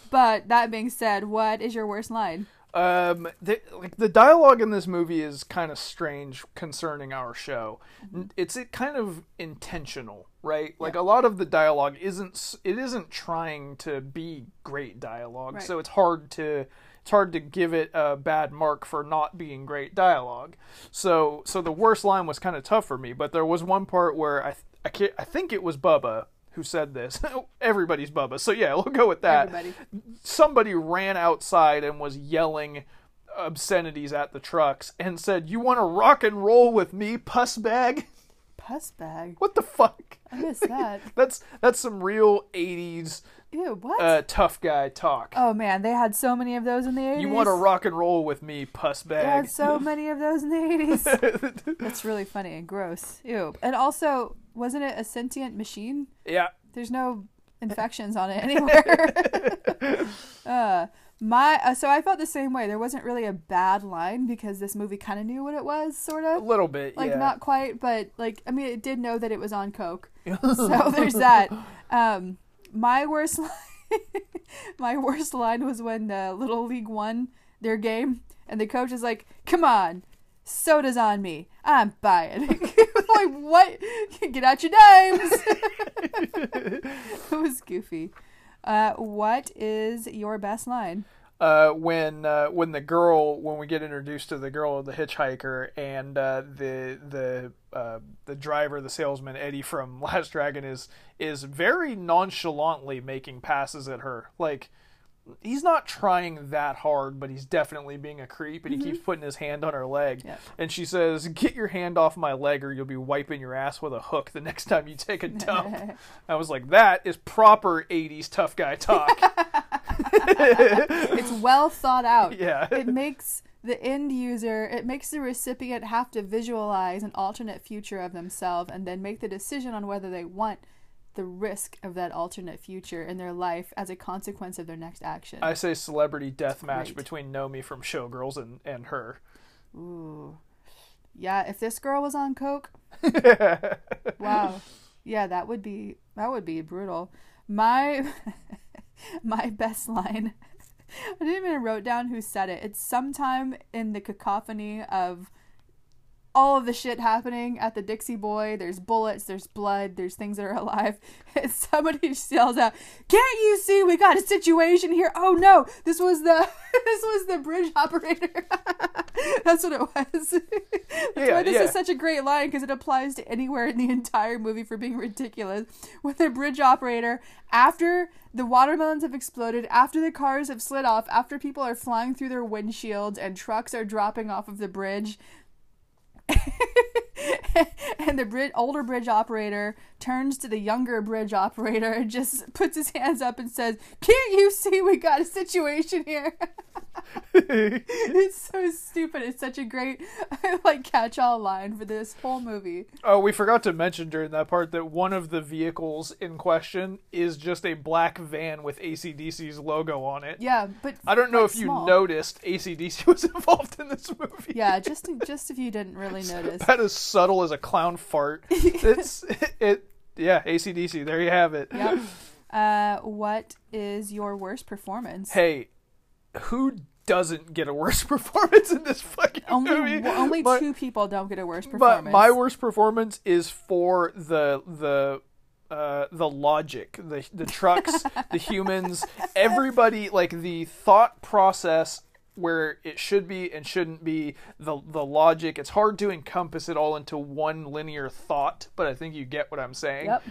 Speaker 2: but that being said, what is your worst line?
Speaker 1: Um, the, like the dialogue in this movie is kind of strange concerning our show. N- It's it kind of intentional, right? Like a lot of the dialogue isn't it isn't trying to be great dialogue,
Speaker 2: Right.
Speaker 1: so it's hard to it's hard to give it a bad mark for not being great dialogue. So so the worst line was kind of tough for me, but there was one part where I th- I, can't, I think it was Bubba who said this. Everybody's Bubba, so yeah, we'll go with that
Speaker 2: Everybody.
Speaker 1: somebody ran outside and was yelling obscenities at the trucks and said, "You want to rock and roll with me, puss bag?"
Speaker 2: Puss bag.
Speaker 1: What the fuck?
Speaker 2: I missed that.
Speaker 1: That's that's some real '80s
Speaker 2: Ew, what?
Speaker 1: uh, tough guy talk.
Speaker 2: oh man, they had so many of those in the 80s.
Speaker 1: you want to rock and roll with me, puss
Speaker 2: They
Speaker 1: bag?
Speaker 2: had so many of those in the 80s. That's really funny and gross. Ew. And also, wasn't it a sentient machine?
Speaker 1: yeah,
Speaker 2: There's no infections on it anywhere. uh, my uh, so I felt the same way. There wasn't really a bad line because this movie kind of knew what it was, sort of.
Speaker 1: a little bit.
Speaker 2: Like
Speaker 1: yeah.
Speaker 2: not quite, but like I mean, it did know that it was on coke. so there's that. Um, my worst line, my worst line was when the little league won their game, and the coach is like, "Come on, soda's on me. I'm buying." Like what? Get out your dimes. it was goofy. Uh, what is your best line?
Speaker 1: uh, when uh, when the girl when we get introduced to the girl the hitchhiker and uh, the the uh, the driver the salesman Eddie from Last Dragon is is very nonchalantly making passes at her like he's not trying that hard, but he's definitely being a creep, and he mm-hmm. keeps putting his hand on her leg.
Speaker 2: Yep.
Speaker 1: And she says, "Get your hand off my leg, or you'll be wiping your ass with a hook the next time you take a dump." I was like, "That is proper '80s tough guy talk."
Speaker 2: it's well thought out.
Speaker 1: yeah.
Speaker 2: It makes the end user, it makes the recipient have to visualize an alternate future of themselves and then make the decision on whether they want the risk of that alternate future in their life as a consequence of their next action.
Speaker 1: I say celebrity death match
Speaker 2: Great.
Speaker 1: between Nomi from Showgirls and and her.
Speaker 2: Ooh. Yeah, if this girl was on coke, wow. Yeah, that would be that would be brutal. My my best line. I didn't even wrote down who said it. It's sometime in the cacophony of all of the shit happening at the Dixie Boy. There's bullets, there's blood, there's things that are alive. And somebody yells out, "Can't you see we got a situation here? Oh no, this was the this was the bridge operator." That's what it was. That's
Speaker 1: Yeah,
Speaker 2: why this
Speaker 1: yeah.
Speaker 2: is such a great line because it applies to anywhere in the entire movie for being ridiculous. With the bridge operator, after the watermelons have exploded, after the cars have slid off, after people are flying through their windshields and trucks are dropping off of the bridge, and the bridge, older bridge operator turns to the younger bridge operator and just puts his hands up and says, "Can't you see we got a situation here?" it's so stupid. It's such a great like catch-all line for this whole movie.
Speaker 1: Oh, we forgot to mention during that part that one of the vehicles in question is just a black van with ACDC's logo on it.
Speaker 2: Yeah, but
Speaker 1: I don't know
Speaker 2: like,
Speaker 1: if you
Speaker 2: small.
Speaker 1: noticed ACDC was involved in this movie.
Speaker 2: Yeah, just just if you didn't really notice.
Speaker 1: That is subtle as a clown fart. It's it, yeah, ACDC. There you have it.
Speaker 2: Yep. Uh, what is your worst performance?
Speaker 1: Hey, who doesn't get a worse performance in this fucking
Speaker 2: only
Speaker 1: movie?
Speaker 2: only
Speaker 1: My-
Speaker 2: two people don't get a
Speaker 1: worse
Speaker 2: performance.
Speaker 1: But my worst performance is for the the uh, the logic, the the trucks, the humans, everybody. Like the thought process where it should be and shouldn't be. The the logic. It's hard to encompass it all into one linear thought, but I think you get what I'm saying.
Speaker 2: Yep.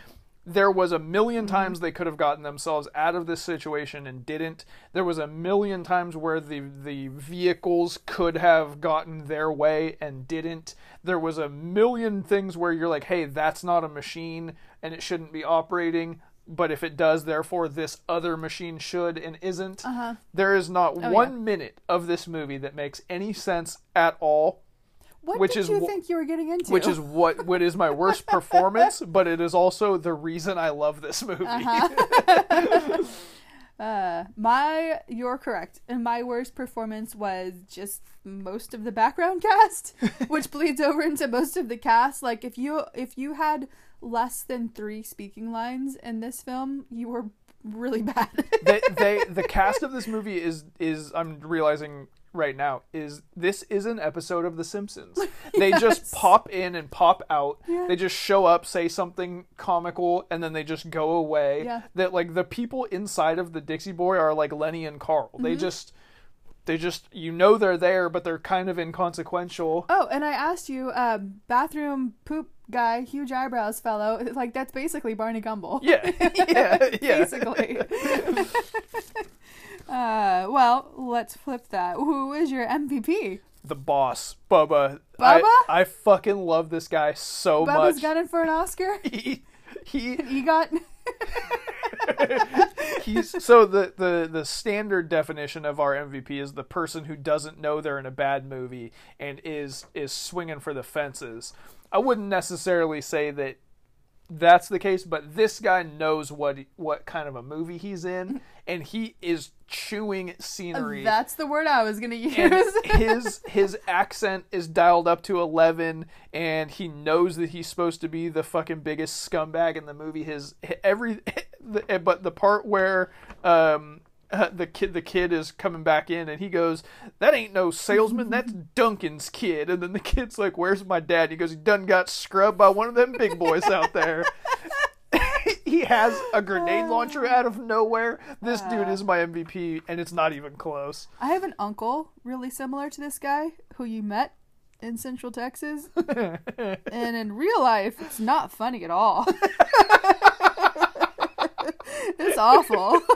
Speaker 1: There was a 1000000 times they could have gotten themselves out of this situation and didn't. There was a million times where the the vehicles could have gotten their way and didn't. There was a million things where you're like, "Hey, that's not a machine and it shouldn't be operating." But if it does, therefore this other machine should and isn't.
Speaker 2: Uh-huh.
Speaker 1: There is not
Speaker 2: Oh,
Speaker 1: one
Speaker 2: yeah.
Speaker 1: minute of this movie that makes any sense at all
Speaker 2: What
Speaker 1: which
Speaker 2: did
Speaker 1: is
Speaker 2: you think you were getting into?
Speaker 1: which is what what is my worst performance, but it is also the reason I love this movie.
Speaker 2: Uh, my, you're correct. And my worst performance was just most of the background cast, which bleeds over into most of the cast. Like if you if you had less than three speaking lines in this film, you were really bad.
Speaker 1: they, they the cast of this movie is is I'm realizing right now is this is an episode of The Simpsons. They
Speaker 2: Yes.
Speaker 1: just pop in and pop out.
Speaker 2: Yeah.
Speaker 1: They just show up, say something comical, and then they just go away.
Speaker 2: Yeah.
Speaker 1: That like the people inside of the Dixie Boy are like Lenny and Carl.
Speaker 2: Mm-hmm.
Speaker 1: They just they just you know they're there, but they're kind of inconsequential.
Speaker 2: oh, and I asked you, um, bathroom poop guy, huge eyebrows fellow. Like that's basically Barney Gumble.
Speaker 1: Yeah, yeah, yeah.
Speaker 2: basically. uh, well, let's flip that. Who is your MVP?
Speaker 1: the boss, Bubba.
Speaker 2: Bubba?
Speaker 1: I, I fucking love this guy so much.
Speaker 2: Bubba's
Speaker 1: much.
Speaker 2: gunning for an Oscar.
Speaker 1: he, he
Speaker 2: EGOT.
Speaker 1: He's so the, the the standard definition of our MVP is the person who doesn't know they're in a bad movie and is is swinging for the fences. I wouldn't necessarily say that that's the case, but this guy knows what what kind of a movie he's in, and he is chewing scenery.
Speaker 2: That's the word I was gonna use.
Speaker 1: his his accent is dialed up to 11 and he knows that he's supposed to be the fucking biggest scumbag in the movie his every but the part where um uh, the kid the kid is coming back in and he goes that ain't no salesman. That's duncan's kid. And then the kid's like where's my dad? He goes he done got scrubbed by one of them big boys out there. He has a grenade launcher out of nowhere. This dude is my mvp and it's not even close.
Speaker 2: I have an uncle really similar to this guy who you met in Central Texas, and in real life, it's not funny at all it's awful.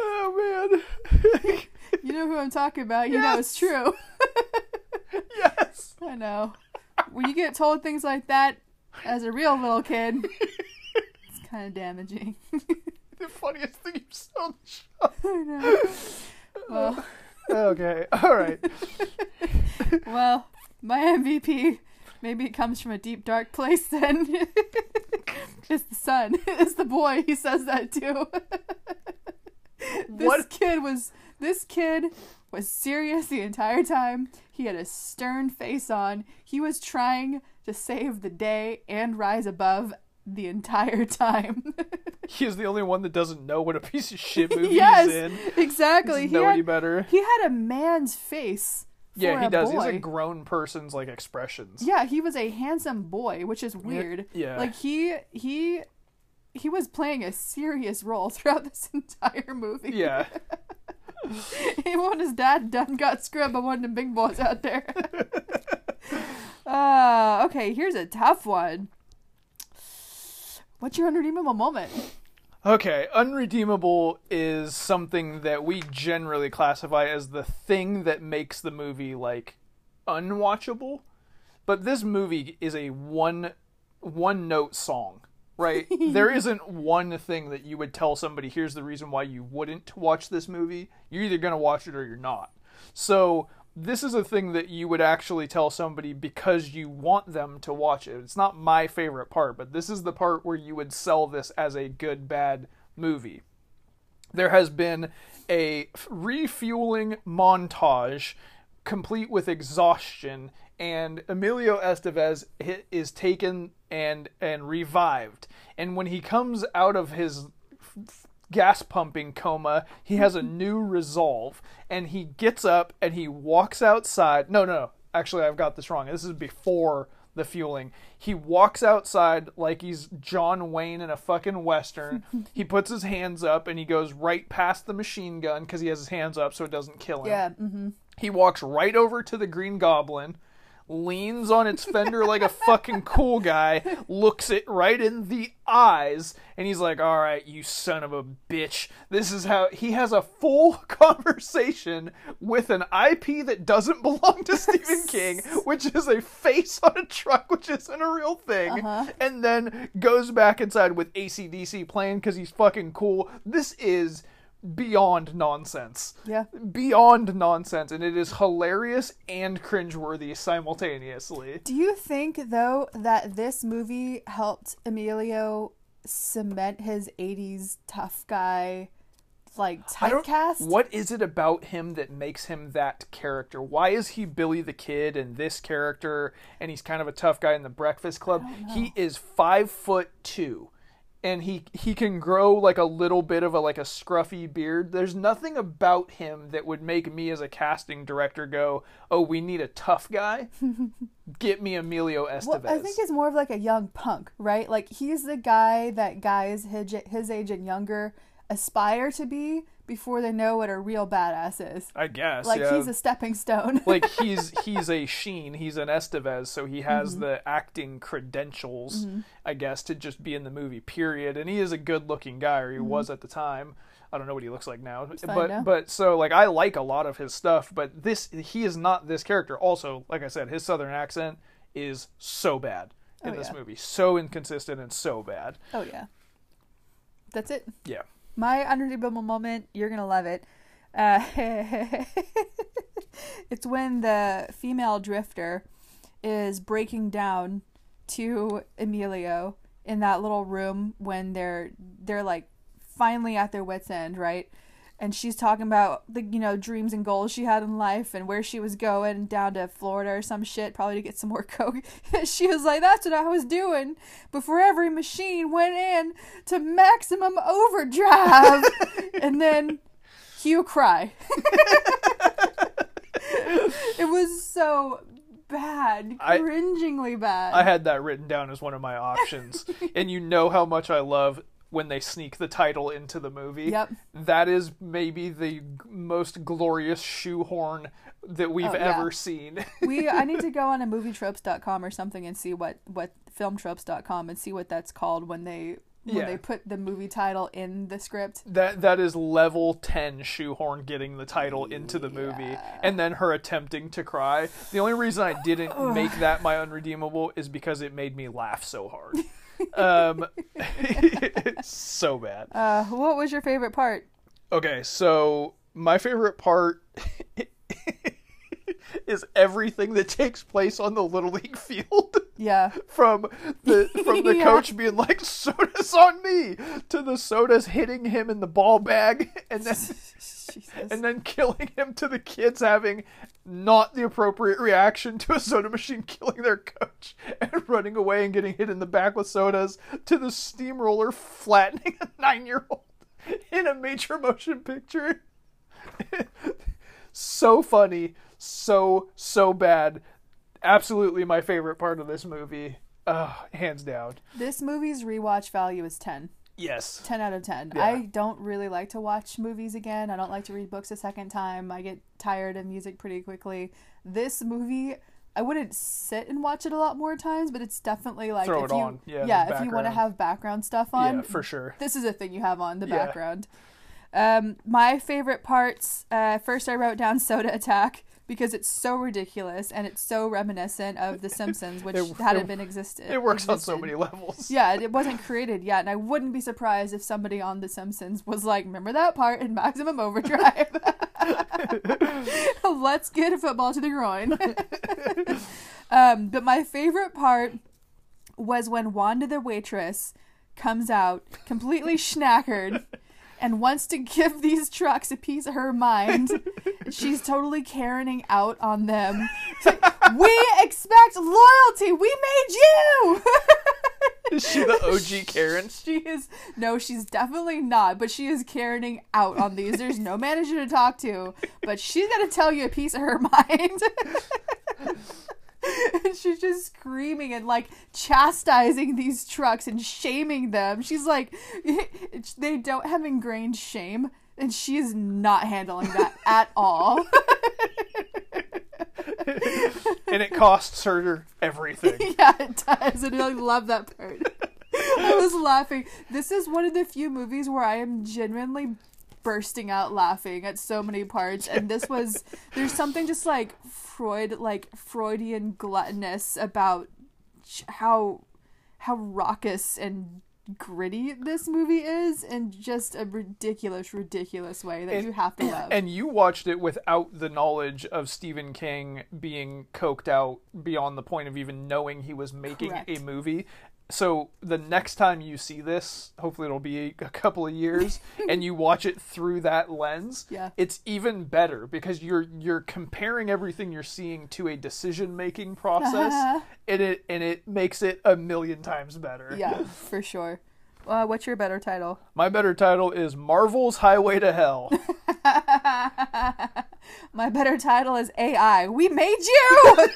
Speaker 2: oh man. you know who I'm talking about. You yes. know it's true.
Speaker 1: yes.
Speaker 2: I know. When you get told things like that as a real little kid, it's kind of damaging.
Speaker 1: the funniest thing you've said on the show.
Speaker 2: I know. Well.
Speaker 1: okay. All right.
Speaker 2: well, my MVP maybe it comes from a deep dark place. Then it's the son. It's the boy. He says that too. this
Speaker 1: What?
Speaker 2: kid was. This kid was serious the entire time. He had a stern face on. He was trying to save the day and rise above the entire time.
Speaker 1: He is the only one that doesn't know what a piece of shit movie
Speaker 2: yes,
Speaker 1: he's in.
Speaker 2: exactly. He
Speaker 1: know any better.
Speaker 2: he had a man's face.
Speaker 1: Yeah, he does. He's a grown person's like expressions.
Speaker 2: Yeah, he was a handsome boy, which is weird.
Speaker 1: yeah.
Speaker 2: Like he he he was playing a serious role throughout this entire movie.
Speaker 1: Yeah.
Speaker 2: Even when his dad done got scrubbed by one of the big boys out there. uh okay, here's a tough one. What's your unredeemable moment?
Speaker 1: Okay, unredeemable is something that we generally classify as the thing that makes the movie like unwatchable. But this movie is a one one note song, right? there isn't one thing that you would tell somebody here's the reason why you wouldn't watch this movie. You're either going to watch it or you're not. So, this is a thing that you would actually tell somebody because you want them to watch it. It's not my favorite part, but this is the part where you would sell this as a good bad movie. There has been a refueling montage complete with exhaustion and Emilio Estevez is taken and and revived and when he comes out of his gas pumping coma, he has a new resolve and he gets up and he walks outside. No, no, no. Actually, I've got this wrong. This is before the fueling. He walks outside like he's John Wayne in a fucking western. he puts his hands up and he goes right past the machine gun because he has his hands up so it doesn't kill him.
Speaker 2: Yeah, mm-hmm.
Speaker 1: He walks right over to the Green Goblin, leans on its fender like a fucking cool guy, looks it right in the eyes, and he's like, All right, you son of a bitch. This is how he has a full conversation with an IP that doesn't belong to Stephen King, which is a face on a truck, which isn't a real thing, uh-huh. and then goes back inside with ACDC playing because he's fucking cool. This is beyond nonsense
Speaker 2: Yeah.
Speaker 1: beyond nonsense, and it is hilarious and cringeworthy simultaneously.
Speaker 2: Do you think though that this movie helped Emilio cement his 80s tough guy like typecast?
Speaker 1: What is it about him that makes him that character? Why is he Billy the Kid and this character, and he's kind of a tough guy in the Breakfast Club? He is five foot two. And he he can grow like a little bit of a like a scruffy beard. There's nothing about him that would make me as a casting director go, "Oh, we need a tough guy. Get me Emilio Estevez."
Speaker 2: Well, I think he's more of like a young punk, right? Like he's the guy that guys his, his age and younger aspire to be before they know what a real badass is.
Speaker 1: I guess.
Speaker 2: Like
Speaker 1: yeah.
Speaker 2: he's a stepping stone.
Speaker 1: like he's he's a Sheen, he's an Estevez, so he has
Speaker 2: Mm-hmm.
Speaker 1: the acting credentials, I guess, to just be in the movie. Period. And he is a good-looking guy, or he was at the time. I don't know what he looks like now,
Speaker 2: Mm-hmm. fine
Speaker 1: but
Speaker 2: now.
Speaker 1: but so like I like a lot of his stuff, but this he is not this character. Also, like I said, his southern accent is so bad in
Speaker 2: Oh,
Speaker 1: this
Speaker 2: yeah.
Speaker 1: movie, so inconsistent and so bad.
Speaker 2: oh yeah. That's it.
Speaker 1: Yeah.
Speaker 2: My unredeemable moment, you're gonna love it. Uh, it's when the female drifter is breaking down to Emilio in that little room when they're they're like finally at their wits end, right? And she's talking about the you know dreams and goals she had in life and where she was going down to Florida or some shit, probably to get some more coke. she was like, "That's what I was doing before every machine went in to maximum overdrive," and then you cry. it was so bad,
Speaker 1: I-
Speaker 2: cringingly bad.
Speaker 1: I had that written down as one of my options. and you know how much I love when they sneak the title into the movie.
Speaker 2: Yep.
Speaker 1: That is maybe the g- most glorious shoehorn that we've
Speaker 2: Oh, yeah.
Speaker 1: ever seen.
Speaker 2: we I need to go on a movietropes.com or something and see what what filmtropes.com and see what that's called when they when
Speaker 1: Yeah.
Speaker 2: they put the movie title in the script.
Speaker 1: That that is level ten shoehorn getting the title into the movie,
Speaker 2: Yeah.
Speaker 1: and then her attempting to cry. The only reason I didn't make that my unredeemable is because it made me laugh so hard. um, it's so bad.
Speaker 2: Uh, what was your favorite part?
Speaker 1: Okay, so my favorite part is everything that takes place on the little league field.
Speaker 2: Yeah.
Speaker 1: from the from the
Speaker 2: Yeah.
Speaker 1: coach being like sodas on me to the sodas hitting him in the ball bag and then
Speaker 2: Jesus.
Speaker 1: and then killing him to the kids having not the appropriate reaction to a soda machine killing their coach and running away and getting hit in the back with sodas to the steamroller flattening a 9-year-old in a major motion picture so funny so so bad absolutely my favorite part of this movie uh, hands down
Speaker 2: this movie's rewatch value is 10.
Speaker 1: yes
Speaker 2: 10 out of 10.
Speaker 1: Yeah.
Speaker 2: I don't really like to watch movies again. I don't like to read books a second time. I get tired of music pretty quickly. This movie, I wouldn't sit and watch it a lot more times, but it's definitely like
Speaker 1: Throw
Speaker 2: if
Speaker 1: it
Speaker 2: you
Speaker 1: on. Yeah, the
Speaker 2: if you want to have background stuff on,
Speaker 1: yeah for sure
Speaker 2: this is a thing you have on the
Speaker 1: Yeah.
Speaker 2: background. Um, my favorite parts. Uh, first, I wrote down Soda Attack because it's so ridiculous and it's so reminiscent of The Simpsons, which
Speaker 1: It-
Speaker 2: hadn't
Speaker 1: it-
Speaker 2: been existed.
Speaker 1: it works on so many levels
Speaker 2: Yeah, it wasn't created yet, and I wouldn't be surprised if somebody on The Simpsons was like, "Remember that part in Maximum Overdrive? Let's get a football to the groin." um, but my favorite part was when Wanda the waitress comes out completely schnackered and wants to give these trucks a piece of her mind. She's totally Karening out on them. Like, we expect loyalty. We made you.
Speaker 1: is she the og karen
Speaker 2: She is no, she's definitely not, but she is Karening out on these. There's no manager to talk to, but she's gonna tell you a piece of her mind. and she's just screaming and like chastising these trucks and shaming them. She's like, they don't have ingrained shame, and she is not handling that at all.
Speaker 1: and it costs her everything
Speaker 2: yeah, it does, and I love that part. I was laughing. This is one of the few movies where I am genuinely bursting out laughing at so many parts, and this was there's something just like Freud, like Freudian gluttonous about how how raucous and gritty this movie is in just a ridiculous, ridiculous way that
Speaker 1: And-
Speaker 2: you have to love.
Speaker 1: and you watched it without the knowledge of Stephen King being coked out beyond the point of even knowing he was making
Speaker 2: Correct.
Speaker 1: a movie. So the next time you see this, hopefully it'll be a couple of years, and you watch it through that lens,
Speaker 2: Yeah.
Speaker 1: it's even better because you're you're comparing everything you're seeing to a decision making process, and it and it makes it a million times better.
Speaker 2: yeah, for sure. Uh, what's your better title?
Speaker 1: My better title is Marvel's Highway to Hell.
Speaker 2: My better title is AI. We made you.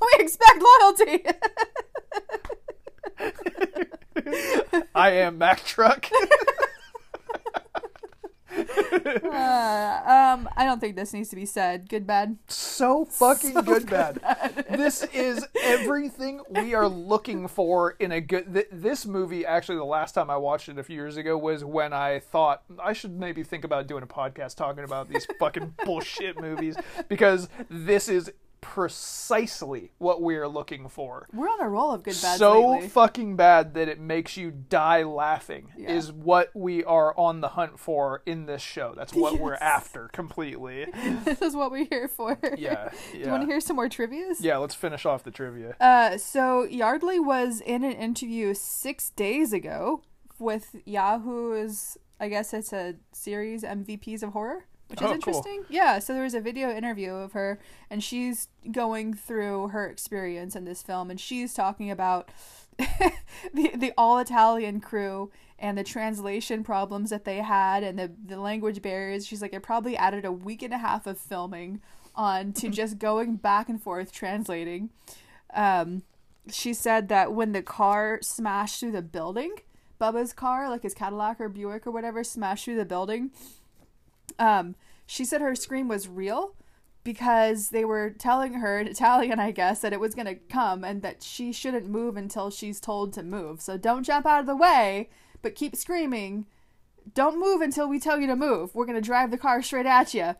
Speaker 2: we expect loyalty.
Speaker 1: I am Mack Truck.
Speaker 2: Uh, um, I don't think this needs to be said. Good, bad.
Speaker 1: so fucking good, bad. This is everything we are looking for in a good. Th- this movie, actually, the last time I watched it a few years ago was when I thought I should maybe think about doing a podcast talking about these fucking bullshit movies because this is precisely what we are looking for.
Speaker 2: We're on a roll of good, bad
Speaker 1: so
Speaker 2: lately.
Speaker 1: fucking bad that it makes you die laughing
Speaker 2: Yeah.
Speaker 1: is what we are on the hunt for in this show. That's what we're after completely.
Speaker 2: this is what we're here for.
Speaker 1: Yeah.
Speaker 2: Do you want to hear some more trivia's?
Speaker 1: Yeah, let's finish off the trivia.
Speaker 2: Uh, so Yeardley was in an interview six days ago with Yahoo's. I guess it's a series MVPs of horror, which is
Speaker 1: Oh, cool.
Speaker 2: interesting. Yeah. So there was a video interview of her, and she's going through her experience in this film, and she's talking about the the all Italian crew and the translation problems that they had and the the language barriers. She's like, it probably added a week and a half of filming on to just going back and forth translating. Um, she said that when the car smashed through the building, Bubba's car, like his Cadillac or Buick or whatever, smashed through the building. Um, she said her scream was real, because they were telling her in Italian, I guess, that it was going to come and that she shouldn't move until she's told to move. So don't jump out of the way, but keep screaming. Don't move until we tell you to move. We're going to drive the car straight at you.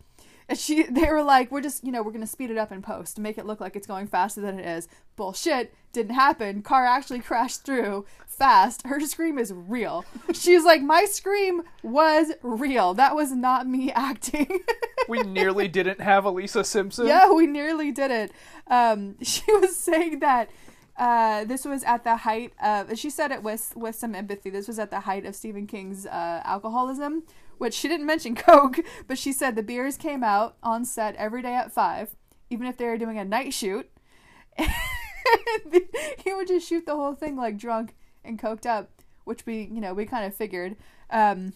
Speaker 2: And she, they were like, we're just, you know, we're going to speed it up in post to make it look like it's going faster than it is. Bullshit. Didn't happen. Car actually crashed through fast. Her scream is real. She's like, my scream was real. That was not me acting.
Speaker 1: we nearly didn't have a Lisa Simpson.
Speaker 2: Yeah, we nearly did it. Um, she was saying that uh, this was at the height of. She said it with with some empathy. This was at the height of Stephen King's uh, alcoholism, which she didn't mention Coke, but she said the beers came out on set every day at five, even if they were doing a night shoot. he would just shoot the whole thing like drunk and coked up, which we you know we kind of figured. Um,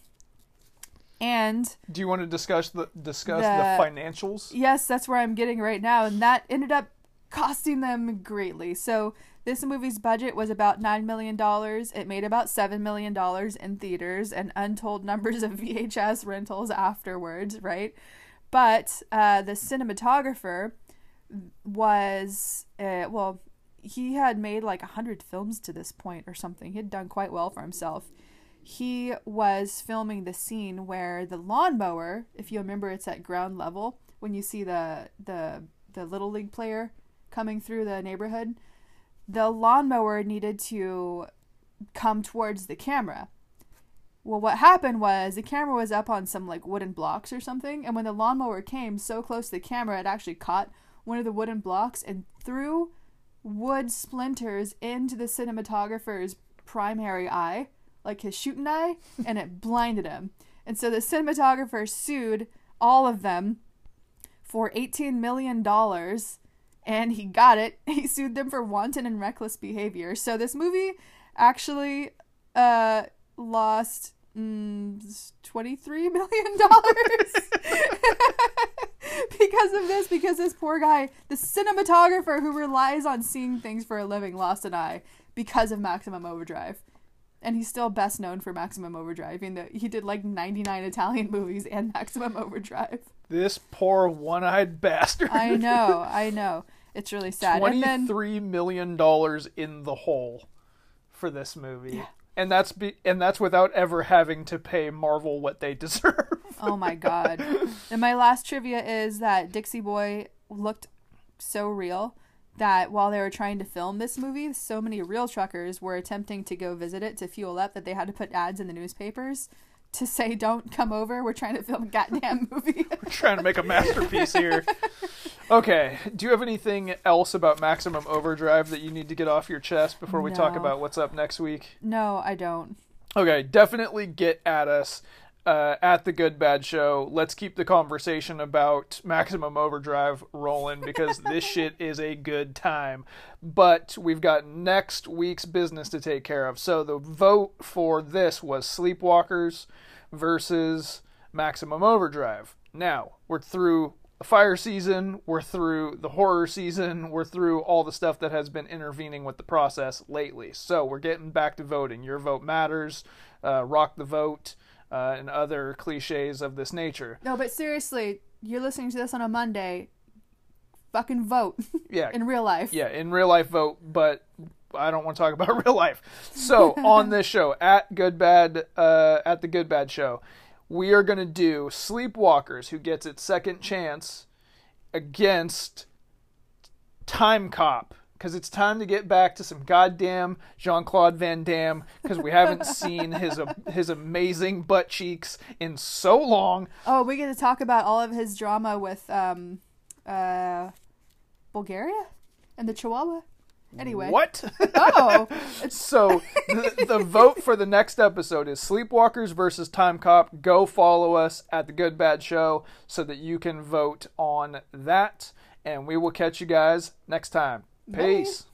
Speaker 2: and
Speaker 1: Do you want to discuss the discuss
Speaker 2: The-
Speaker 1: the financials?
Speaker 2: Yes, that's where I'm getting right now, and that ended up costing them greatly. So this movie's budget was about nine million dollars. It made about seven million dollars in theaters and untold numbers of VHS rentals afterwards, right? But uh, the cinematographer was uh, well, he had made like a hundred films to this point or something. He had done quite well for himself he was filming the scene where the lawnmower, if you remember, it's at ground level when you see the the the little league player coming through the neighborhood. The lawnmower needed to come towards the camera. Well, what happened was the camera was up on some like wooden blocks or something, and when the lawnmower came so close to the camera, it actually caught one of the wooden blocks and threw wood splinters into the cinematographer's primary eye like his shooting eye, and it blinded him. And so the cinematographer sued all of them for $18 million, and he got it. He sued them for wanton and reckless behavior. So this movie actually uh, lost mm, $23 million because of this, because this poor guy, the cinematographer who relies on seeing things for a living, lost an eye because of Maximum Overdrive and he's still best known for Maximum Overdrive. In that he did like 99 Italian movies and Maximum Overdrive.
Speaker 1: This poor one-eyed bastard.
Speaker 2: I know, I know. It's really sad. And then
Speaker 1: Twenty-three million dollars in the hole for this movie,
Speaker 2: Yeah.
Speaker 1: and that's be- and that's without ever having to pay Marvel what they deserve.
Speaker 2: oh my god. And my last trivia is that Dixie Boy looked so real that while they were trying to film this movie, so many real truckers were attempting to go visit it to fuel up that they had to put ads in the newspapers to say don't come over, we're trying to film a goddamn movie.
Speaker 1: We're trying to make a masterpiece here. Okay, do you have anything else about Maximum Overdrive that you need to get off your chest before we talk about what's up next week?
Speaker 2: no, I don't.
Speaker 1: Okay, definitely get at us uh, at the Good Bad Show. Let's keep the conversation about Maximum Overdrive rolling because this shit is a good time. But we've got next week's business to take care of. So the vote for this was Sleepwalkers versus Maximum Overdrive. Now, we're through the fire season, we're through the horror season, we're through all the stuff that has been intervening with the process lately. So we're getting back to voting. Your vote matters, uh, rock the vote, uh, and other cliches of this nature.
Speaker 2: No, but seriously, you're listening to this on a Monday. Fucking vote
Speaker 1: Yeah,
Speaker 2: in real life.
Speaker 1: yeah, in real life vote, but I don't want to talk about real life. So on this show at Good Bad uh, at the Good Bad Show, we are gonna do Sleepwalkers, who gets its second chance against Timecop. Because it's time to get back to some goddamn Jean Claude Van Damme. Because we haven't seen his his amazing butt cheeks in so long.
Speaker 2: Oh, we get to talk about all of his drama with um, uh, Bulgaria and the Chihuahua. Anyway.
Speaker 1: What?
Speaker 2: Oh,
Speaker 1: So the, the vote for the next episode is Sleepwalkers versus Timecop. Go follow us at the Good Bad Show so that you can vote on that. And we will catch you guys next time.
Speaker 2: Bye.
Speaker 1: Peace.